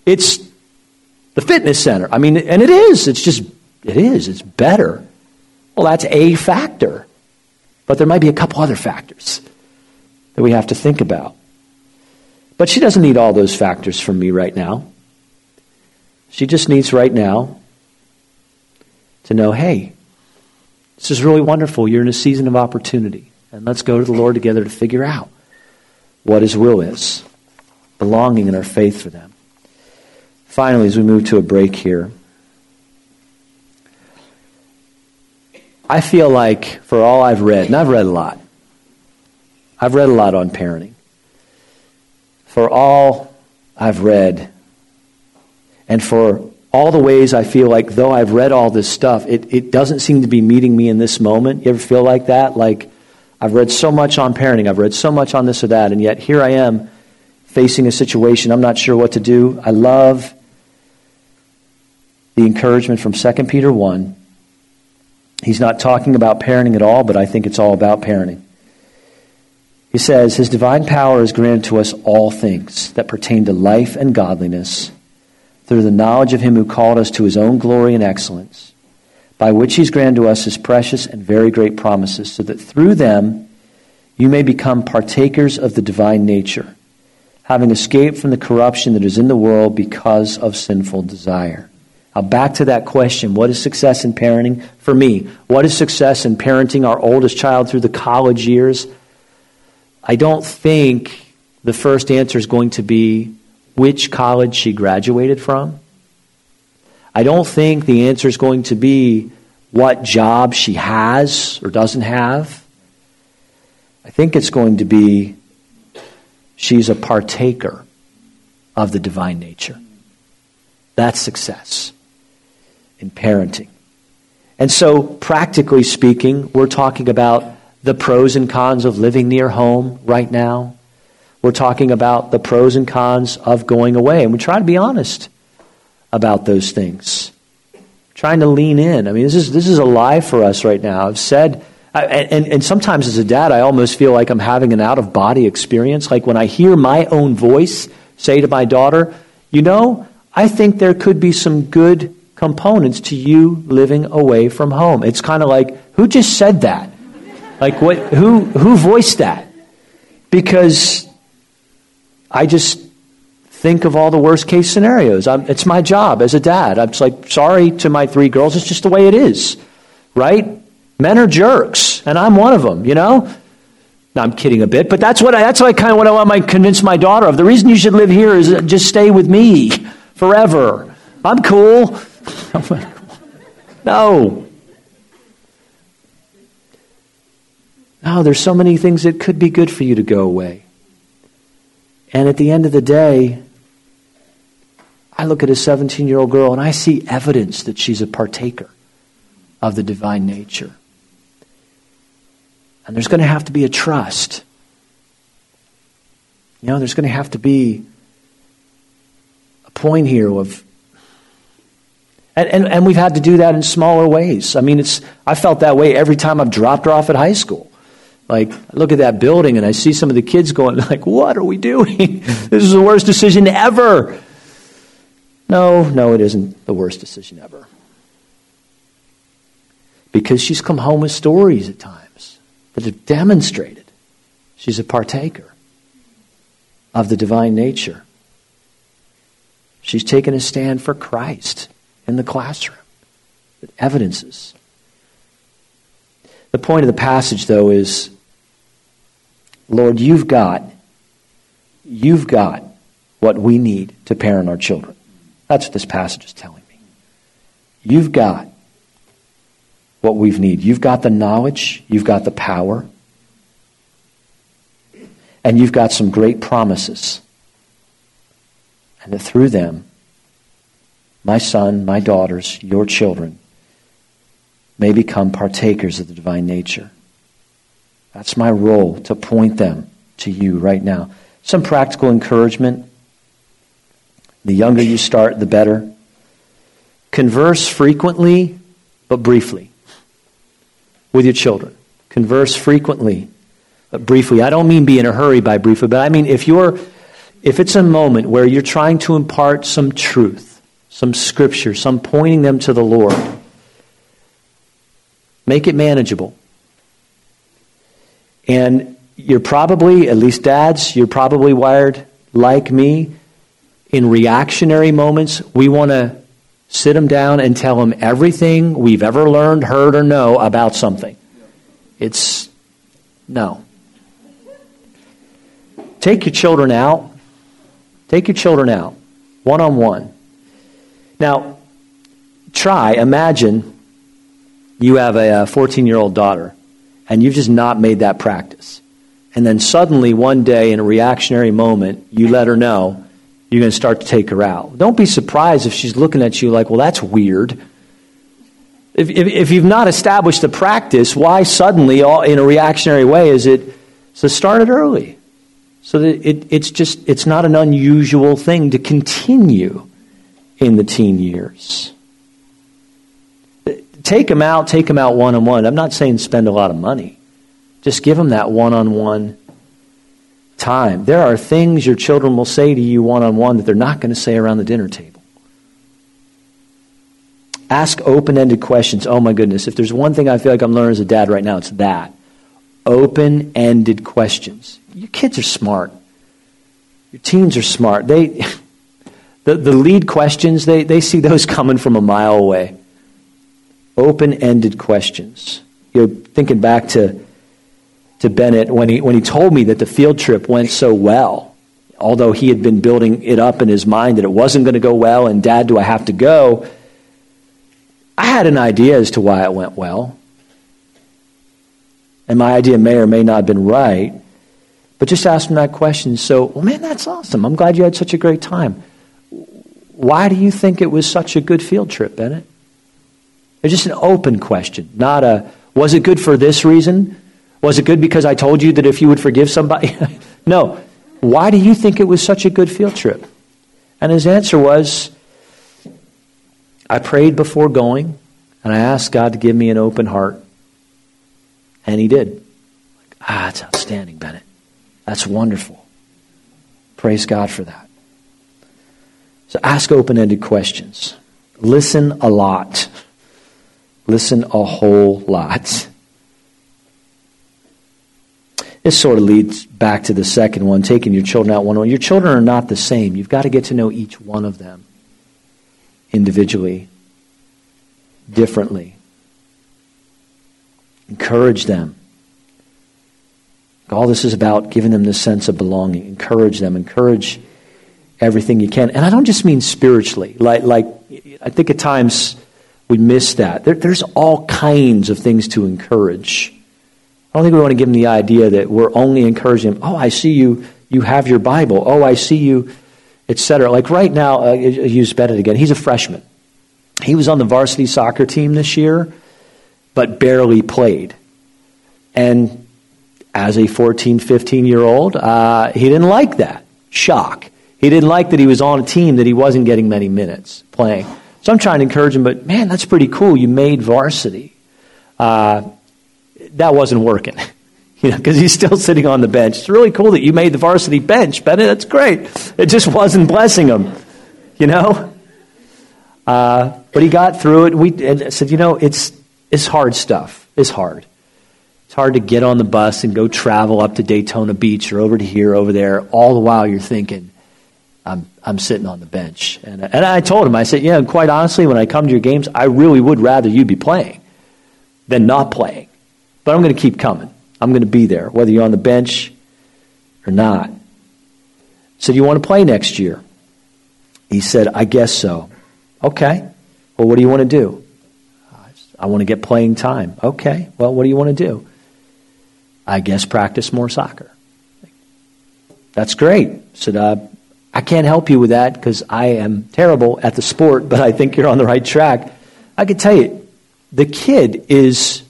It's the fitness center. I mean, and it is. It's just, it is. It's better. Well, that's a factor. But there might be a couple other factors that we have to think about. But she doesn't need all those factors from me right now. She just needs right now to know hey, this is really wonderful. You're in a season of opportunity. And let's go to the Lord together to figure out what His will is, belonging in our faith for them. Finally, as we move to a break here, I feel like for all I've read, and I've read a lot, I've read a lot on parenting for all I've read and for all the ways I feel like, though I've read all this stuff, it, it doesn't seem to be meeting me in this moment. You ever feel like that? Like, I've read so much on parenting, I've read so much on this or that, and yet here I am facing a situation I'm not sure what to do. I love the encouragement from 2 Peter 1. He's not talking about parenting at all, but I think it's all about parenting. He says, His divine power has granted to us all things that pertain to life and godliness through the knowledge of Him who called us to His own glory and excellence, by which He's granted to us His precious and very great promises, so that through them you may become partakers of the divine nature, having escaped from the corruption that is in the world because of sinful desire. Now, back to that question what is success in parenting? For me, what is success in parenting our oldest child through the college years? I don't think the first answer is going to be which college she graduated from. I don't think the answer is going to be what job she has or doesn't have. I think it's going to be she's a partaker of the divine nature. That's success in parenting. And so, practically speaking, we're talking about the pros and cons of living near home right now. We're talking about the pros and cons of going away. And we try to be honest about those things. Trying to lean in. I mean, this is, this is a lie for us right now. I've said, and, and, and sometimes as a dad, I almost feel like I'm having an out of body experience. Like when I hear my own voice say to my daughter, you know, I think there could be some good components to you living away from home. It's kind of like, who just said that? Like what who who voiced that? Because I just think of all the worst case scenarios. I'm, it's my job as a dad. I'm just like, sorry to my three girls, it's just the way it is. Right? Men are jerks, and I'm one of them, you know? No, I'm kidding a bit, but that's what I, that's what I kind of what I want to convince my daughter of. The reason you should live here is just stay with me forever. I'm cool. no. No, there's so many things that could be good for you to go away. And at the end of the day, I look at a 17 year old girl and I see evidence that she's a partaker of the divine nature. And there's going to have to be a trust. You know, there's going to have to be a point here of and, and, and, we've had to do that in smaller ways. I mean, it's, I felt that way every time I've dropped her off at high school. Like, I look at that building and I see some of the kids going, like, what are we doing? this is the worst decision ever. No, no, it isn't the worst decision ever. Because she's come home with stories at times that have demonstrated she's a partaker of the divine nature. She's taken a stand for Christ in the classroom that evidences. The point of the passage, though, is Lord, you've got, you've got what we need to parent our children. That's what this passage is telling me. You've got what we need. You've got the knowledge, you've got the power, and you've got some great promises. And that through them, my son, my daughters, your children may become partakers of the divine nature. That's my role to point them to you right now. Some practical encouragement. The younger you start, the better. Converse frequently, but briefly with your children. Converse frequently, but briefly. I don't mean be in a hurry by briefly, but I mean if you're if it's a moment where you're trying to impart some truth, some scripture, some pointing them to the Lord. Make it manageable. And you're probably, at least dads, you're probably wired like me. In reactionary moments, we want to sit them down and tell them everything we've ever learned, heard, or know about something. It's no. Take your children out. Take your children out, one on one. Now, try, imagine you have a 14 year old daughter and you've just not made that practice. And then suddenly, one day, in a reactionary moment, you let her know you're going to start to take her out. Don't be surprised if she's looking at you like, well, that's weird. If, if, if you've not established the practice, why suddenly, all, in a reactionary way, is it? So start it early. So that it, it's just, it's not an unusual thing to continue in the teen years. Take them out, take them out one on one. I'm not saying spend a lot of money. Just give them that one on one time. There are things your children will say to you one on one that they're not going to say around the dinner table. Ask open ended questions. Oh my goodness, if there's one thing I feel like I'm learning as a dad right now, it's that. Open ended questions. Your kids are smart. Your teens are smart. They. The, the lead questions, they, they see those coming from a mile away. Open ended questions. You're thinking back to, to Bennett when he, when he told me that the field trip went so well, although he had been building it up in his mind that it wasn't going to go well, and Dad, do I have to go? I had an idea as to why it went well. And my idea may or may not have been right. But just ask them that question. So, well, man, that's awesome. I'm glad you had such a great time. Why do you think it was such a good field trip, Bennett? It's just an open question, not a, was it good for this reason? Was it good because I told you that if you would forgive somebody? no. Why do you think it was such a good field trip? And his answer was, I prayed before going, and I asked God to give me an open heart. And he did. Ah, that's outstanding, Bennett. That's wonderful. Praise God for that. So ask open ended questions. Listen a lot. Listen a whole lot. This sort of leads back to the second one, taking your children out one on one. Your children are not the same. You've got to get to know each one of them individually, differently. Encourage them. All this is about giving them this sense of belonging. Encourage them. Encourage everything you can. And I don't just mean spiritually. Like, like I think at times we miss that. There, there's all kinds of things to encourage. I don't think we want to give them the idea that we're only encouraging them. Oh, I see you. You have your Bible. Oh, I see you, etc. Like right now, uh, use Bennett again. He's a freshman. He was on the varsity soccer team this year, but barely played. And as a 14, 15 year old, uh, he didn't like that. Shock. He didn't like that he was on a team that he wasn't getting many minutes playing. So I'm trying to encourage him, but man, that's pretty cool. You made varsity. Uh, that wasn't working, you know, because he's still sitting on the bench. It's really cool that you made the varsity bench, Bennett. That's great. It just wasn't blessing him, you know. Uh, but he got through it. We and said, you know, it's it's hard stuff. It's hard. It's hard to get on the bus and go travel up to Daytona Beach or over to here, over there. All the while you're thinking, I'm, I'm sitting on the bench. And, and I told him, I said, yeah, quite honestly, when I come to your games, I really would rather you be playing than not playing. But I'm going to keep coming. I'm going to be there, whether you're on the bench or not. So, do you want to play next year? He said, I guess so. Okay. Well, what do you want to do? I want to get playing time. Okay. Well, what do you want to do? I guess practice more soccer. That's great. Said, uh, I can't help you with that because I am terrible at the sport, but I think you're on the right track. I can tell you, the kid is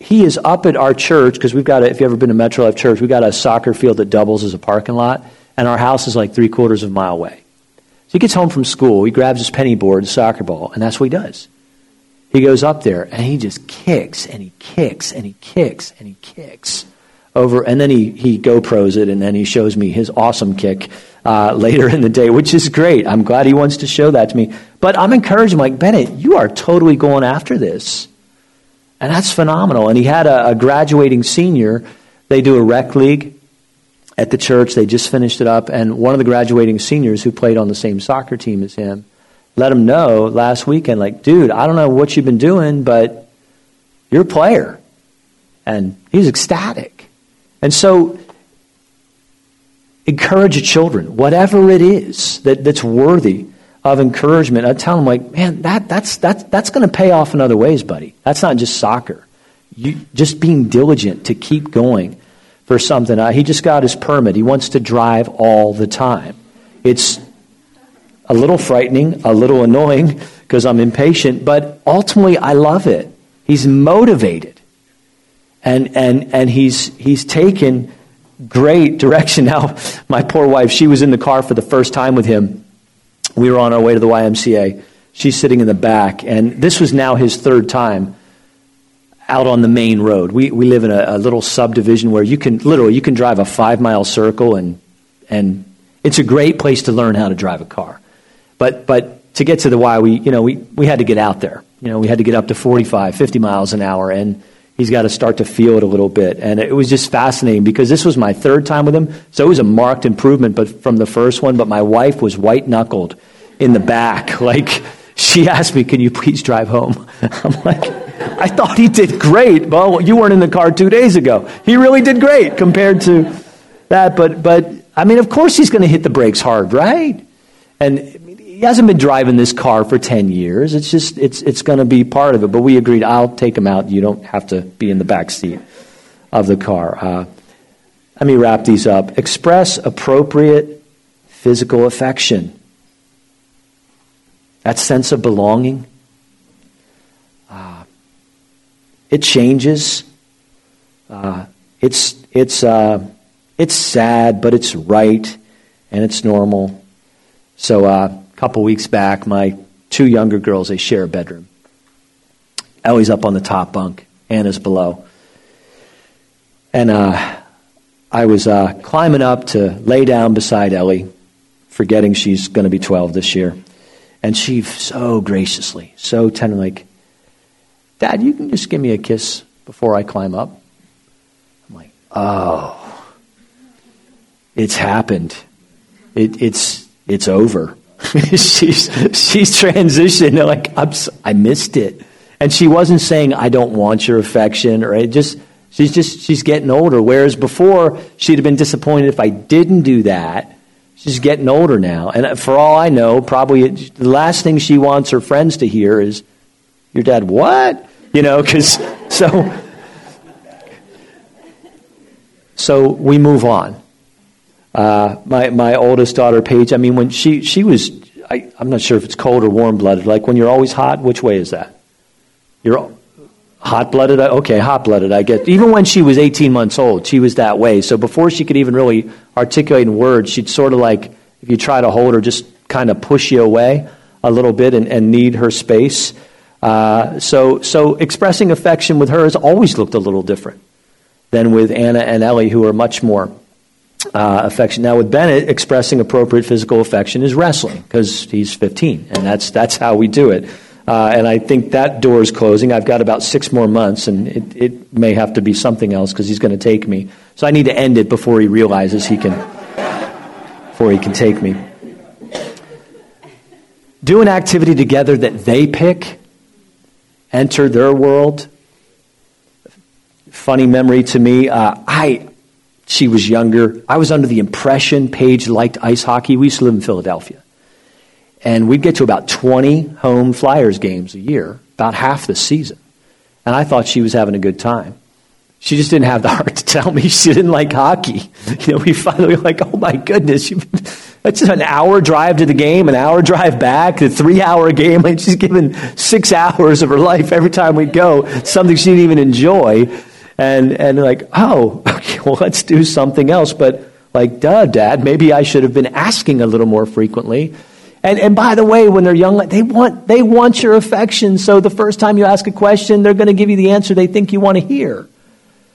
he is up at our church because we've got a, if you've ever been to Metro Life Church, we've got a soccer field that doubles as a parking lot, and our house is like three quarters of a mile away. So he gets home from school, he grabs his penny board, a soccer ball, and that's what he does. He goes up there and he just kicks and he kicks and he kicks and he kicks over, and then he, he GoPros it and then he shows me his awesome kick uh, later in the day, which is great. I'm glad he wants to show that to me. But I'm encouraging like, Bennett, you are totally going after this. And that's phenomenal. And he had a, a graduating senior. They do a rec league at the church. They just finished it up. And one of the graduating seniors who played on the same soccer team as him let him know last weekend, like, dude, I don't know what you've been doing, but you're a player. And he's ecstatic. And so, encourage your children, whatever it is that, that's worthy of encouragement. I tell them, like, man, that, that's, that's, that's going to pay off in other ways, buddy. That's not just soccer. You, just being diligent to keep going for something. Uh, he just got his permit. He wants to drive all the time. It's a little frightening, a little annoying because I'm impatient, but ultimately I love it. He's motivated. And, and, and he's, he's taken great direction. Now, my poor wife, she was in the car for the first time with him. We were on our way to the YMCA. She's sitting in the back, and this was now his third time out on the main road. We, we live in a, a little subdivision where you can literally you can drive a five mile circle and and it's a great place to learn how to drive a car. But, but to get to the Y, we, you know, we, we had to get out there. You know, we had to get up to 45, 50 miles an hour, and he's got to start to feel it a little bit. And it was just fascinating because this was my third time with him, so it was a marked improvement but from the first one. But my wife was white knuckled in the back. Like, she asked me, Can you please drive home? I'm like, I thought he did great. Well, you weren't in the car two days ago. He really did great compared to that. But, but I mean, of course he's going to hit the brakes hard, right? And he hasn't been driving this car for 10 years. It's just, it's, it's going to be part of it. But we agreed, I'll take him out. You don't have to be in the back seat of the car. Uh, let me wrap these up. Express appropriate physical affection. That sense of belonging. Uh, it changes. Uh, it's, it's, uh, it's sad, but it's right and it's normal. So uh, couple weeks back, my two younger girls, they share a bedroom. Ellie's up on the top bunk. Anna's below. And uh, I was uh, climbing up to lay down beside Ellie, forgetting she's going to be 12 this year. And she so graciously, so tender, like, Dad, you can just give me a kiss before I climb up? I'm like, oh, it's happened. It, it's, it's over. she's, she's transitioned. Like, I'm, I missed it. And she wasn't saying, I don't want your affection, or it just, She's just she's getting older. Whereas before she'd have been disappointed if I didn't do that. She's getting older now, and uh, for all I know, probably the last thing she wants her friends to hear is, "Your dad what?" You know, because so so we move on. Uh, my my oldest daughter, Paige. I mean, when she she was, I, I'm not sure if it's cold or warm blooded. Like when you're always hot, which way is that? You're Hot blooded? Okay, hot blooded, I get. Even when she was 18 months old, she was that way. So before she could even really articulate in words, she'd sort of like, if you try to hold her, just kind of push you away a little bit and, and need her space. Uh, so, so expressing affection with her has always looked a little different than with Anna and Ellie, who are much more uh, affection. Now, with Bennett, expressing appropriate physical affection is wrestling because he's 15, and that's, that's how we do it. Uh, and I think that door is closing. I've got about six more months, and it, it may have to be something else because he's going to take me. So I need to end it before he realizes he can, before he can take me. Do an activity together that they pick. Enter their world. Funny memory to me. Uh, I, she was younger. I was under the impression Paige liked ice hockey. We used to live in Philadelphia. And we'd get to about 20 home Flyers games a year, about half the season. And I thought she was having a good time. She just didn't have the heart to tell me she didn't like hockey. You know, we finally were like, oh my goodness, that's an hour drive to the game, an hour drive back, a three hour game. Like she's given six hours of her life every time we go, something she didn't even enjoy. And, and like, oh, okay, well, let's do something else. But like, duh, dad, maybe I should have been asking a little more frequently. And, and by the way, when they're young, they want, they want your affection. So the first time you ask a question, they're going to give you the answer they think you want to hear.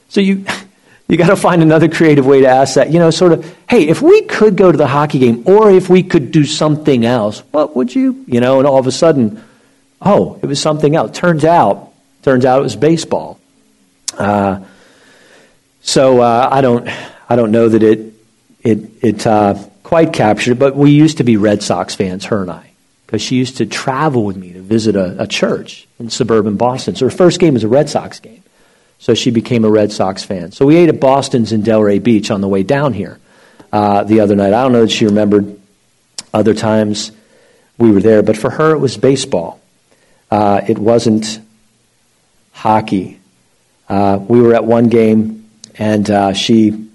So you, you got to find another creative way to ask that. You know, sort of, hey, if we could go to the hockey game or if we could do something else, what would you? You know, and all of a sudden, oh, it was something else. Turns out, turns out it was baseball. Uh, so uh, I don't, I don't know that it, it, it uh, quite captured, but we used to be Red Sox fans, her and I, because she used to travel with me to visit a, a church in suburban Boston. So her first game was a Red Sox game. So she became a Red Sox fan. So we ate at Boston's in Delray Beach on the way down here uh, the other night. I don't know that she remembered other times we were there, but for her it was baseball. Uh, it wasn't hockey. Uh, we were at one game, and uh, she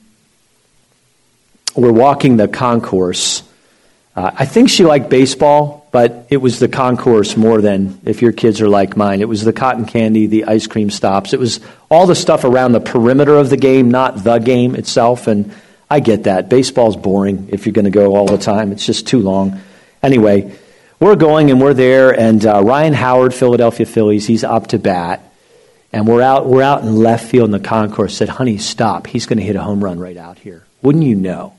we're walking the concourse. Uh, I think she liked baseball, but it was the concourse more than if your kids are like mine. It was the cotton candy, the ice cream stops. It was all the stuff around the perimeter of the game, not the game itself. And I get that. Baseball's boring if you're going to go all the time, it's just too long. Anyway, we're going and we're there, and uh, Ryan Howard, Philadelphia Phillies, he's up to bat. And we're out, we're out in left field, in the concourse said, Honey, stop. He's going to hit a home run right out here. Wouldn't you know?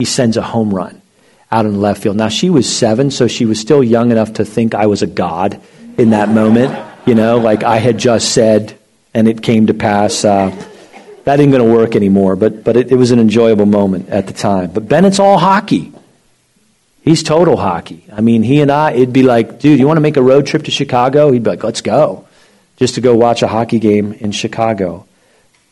he sends a home run out in left field. Now, she was seven, so she was still young enough to think I was a god in that moment. You know, like I had just said, and it came to pass. Uh, that ain't going to work anymore, but, but it, it was an enjoyable moment at the time. But Bennett's all hockey. He's total hockey. I mean, he and I, it'd be like, dude, you want to make a road trip to Chicago? He'd be like, let's go. Just to go watch a hockey game in Chicago.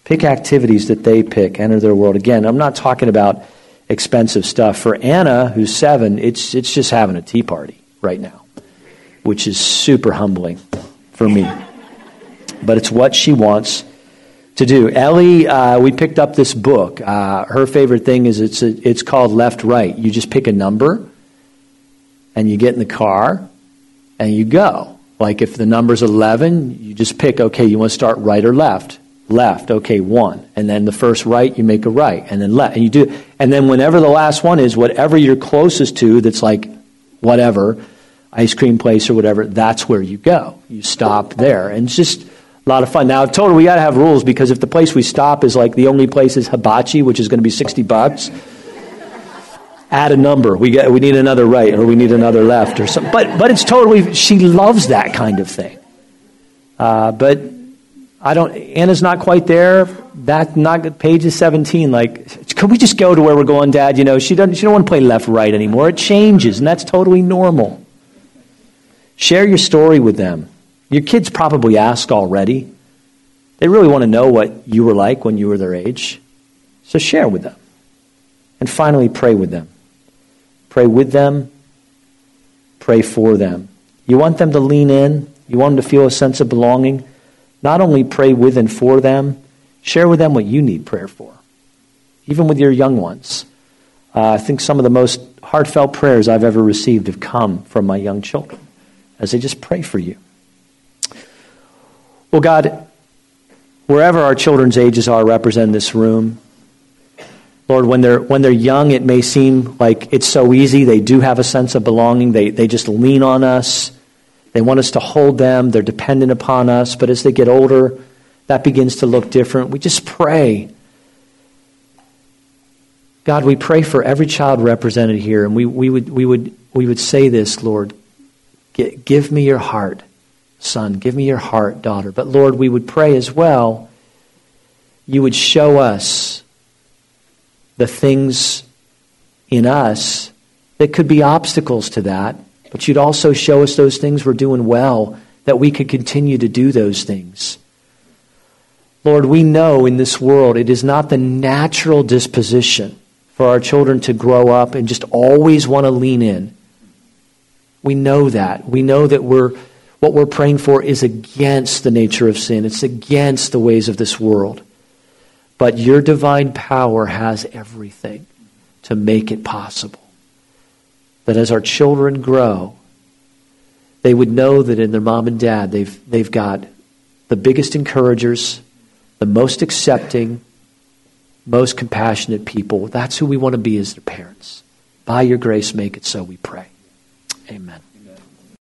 Pick activities that they pick, enter their world. Again, I'm not talking about expensive stuff. For Anna, who's seven, it's, it's just having a tea party, right? now, which is super humbling for me. But it's what she wants to do. Ellie, uh, we picked up this book. Uh, her favorite thing is it's, a, it's called Left Right. You just pick a number and you get in the car and you go. Like if the number's 11, you just pick, okay, you want to start right or left? Left, okay, one. And then the first right, you make a right. And then left. And you do, and then whenever the last one is, whatever you're closest to that's like whatever, ice cream place or whatever, that's where you go. You stop there. And it's just a lot of fun. Now, totally, we got to have rules because if the place we stop is like the only place is hibachi, which is going to be 60 bucks, add a number. We get we need another right or we need another left or something. But but it's totally she loves that kind of thing. Uh, but I don't. Anna's not quite there. That not Paige is seventeen. Like, could we just go to where we're going, Dad? You know, she doesn't. She don't want to play left right anymore. It changes, and that's totally normal. Share your story with them. Your kids probably ask already. They really want to know what you were like when you were their age. So share with them. And finally, pray with them. Pray with them, pray for them. You want them to lean in, you want them to feel a sense of belonging. Not only pray with and for them, share with them what you need prayer for, even with your young ones. Uh, I think some of the most heartfelt prayers I've ever received have come from my young children as they just pray for you. Well, God, wherever our children's ages are represented in this room, Lord, when they're, when they're young, it may seem like it's so easy. They do have a sense of belonging. They, they just lean on us. They want us to hold them. They're dependent upon us. But as they get older, that begins to look different. We just pray. God, we pray for every child represented here. And we, we, would, we, would, we would say this, Lord give me your heart, son. Give me your heart, daughter. But Lord, we would pray as well, you would show us the things in us that could be obstacles to that, but you'd also show us those things we're doing well, that we could continue to do those things. Lord, we know in this world it is not the natural disposition for our children to grow up and just always want to lean in. We know that. We know that we're, what we're praying for is against the nature of sin, it's against the ways of this world. But your divine power has everything to make it possible. That as our children grow, they would know that in their mom and dad, they've, they've got the biggest encouragers, the most accepting, most compassionate people. That's who we want to be as their parents. By your grace, make it so, we pray. Amen.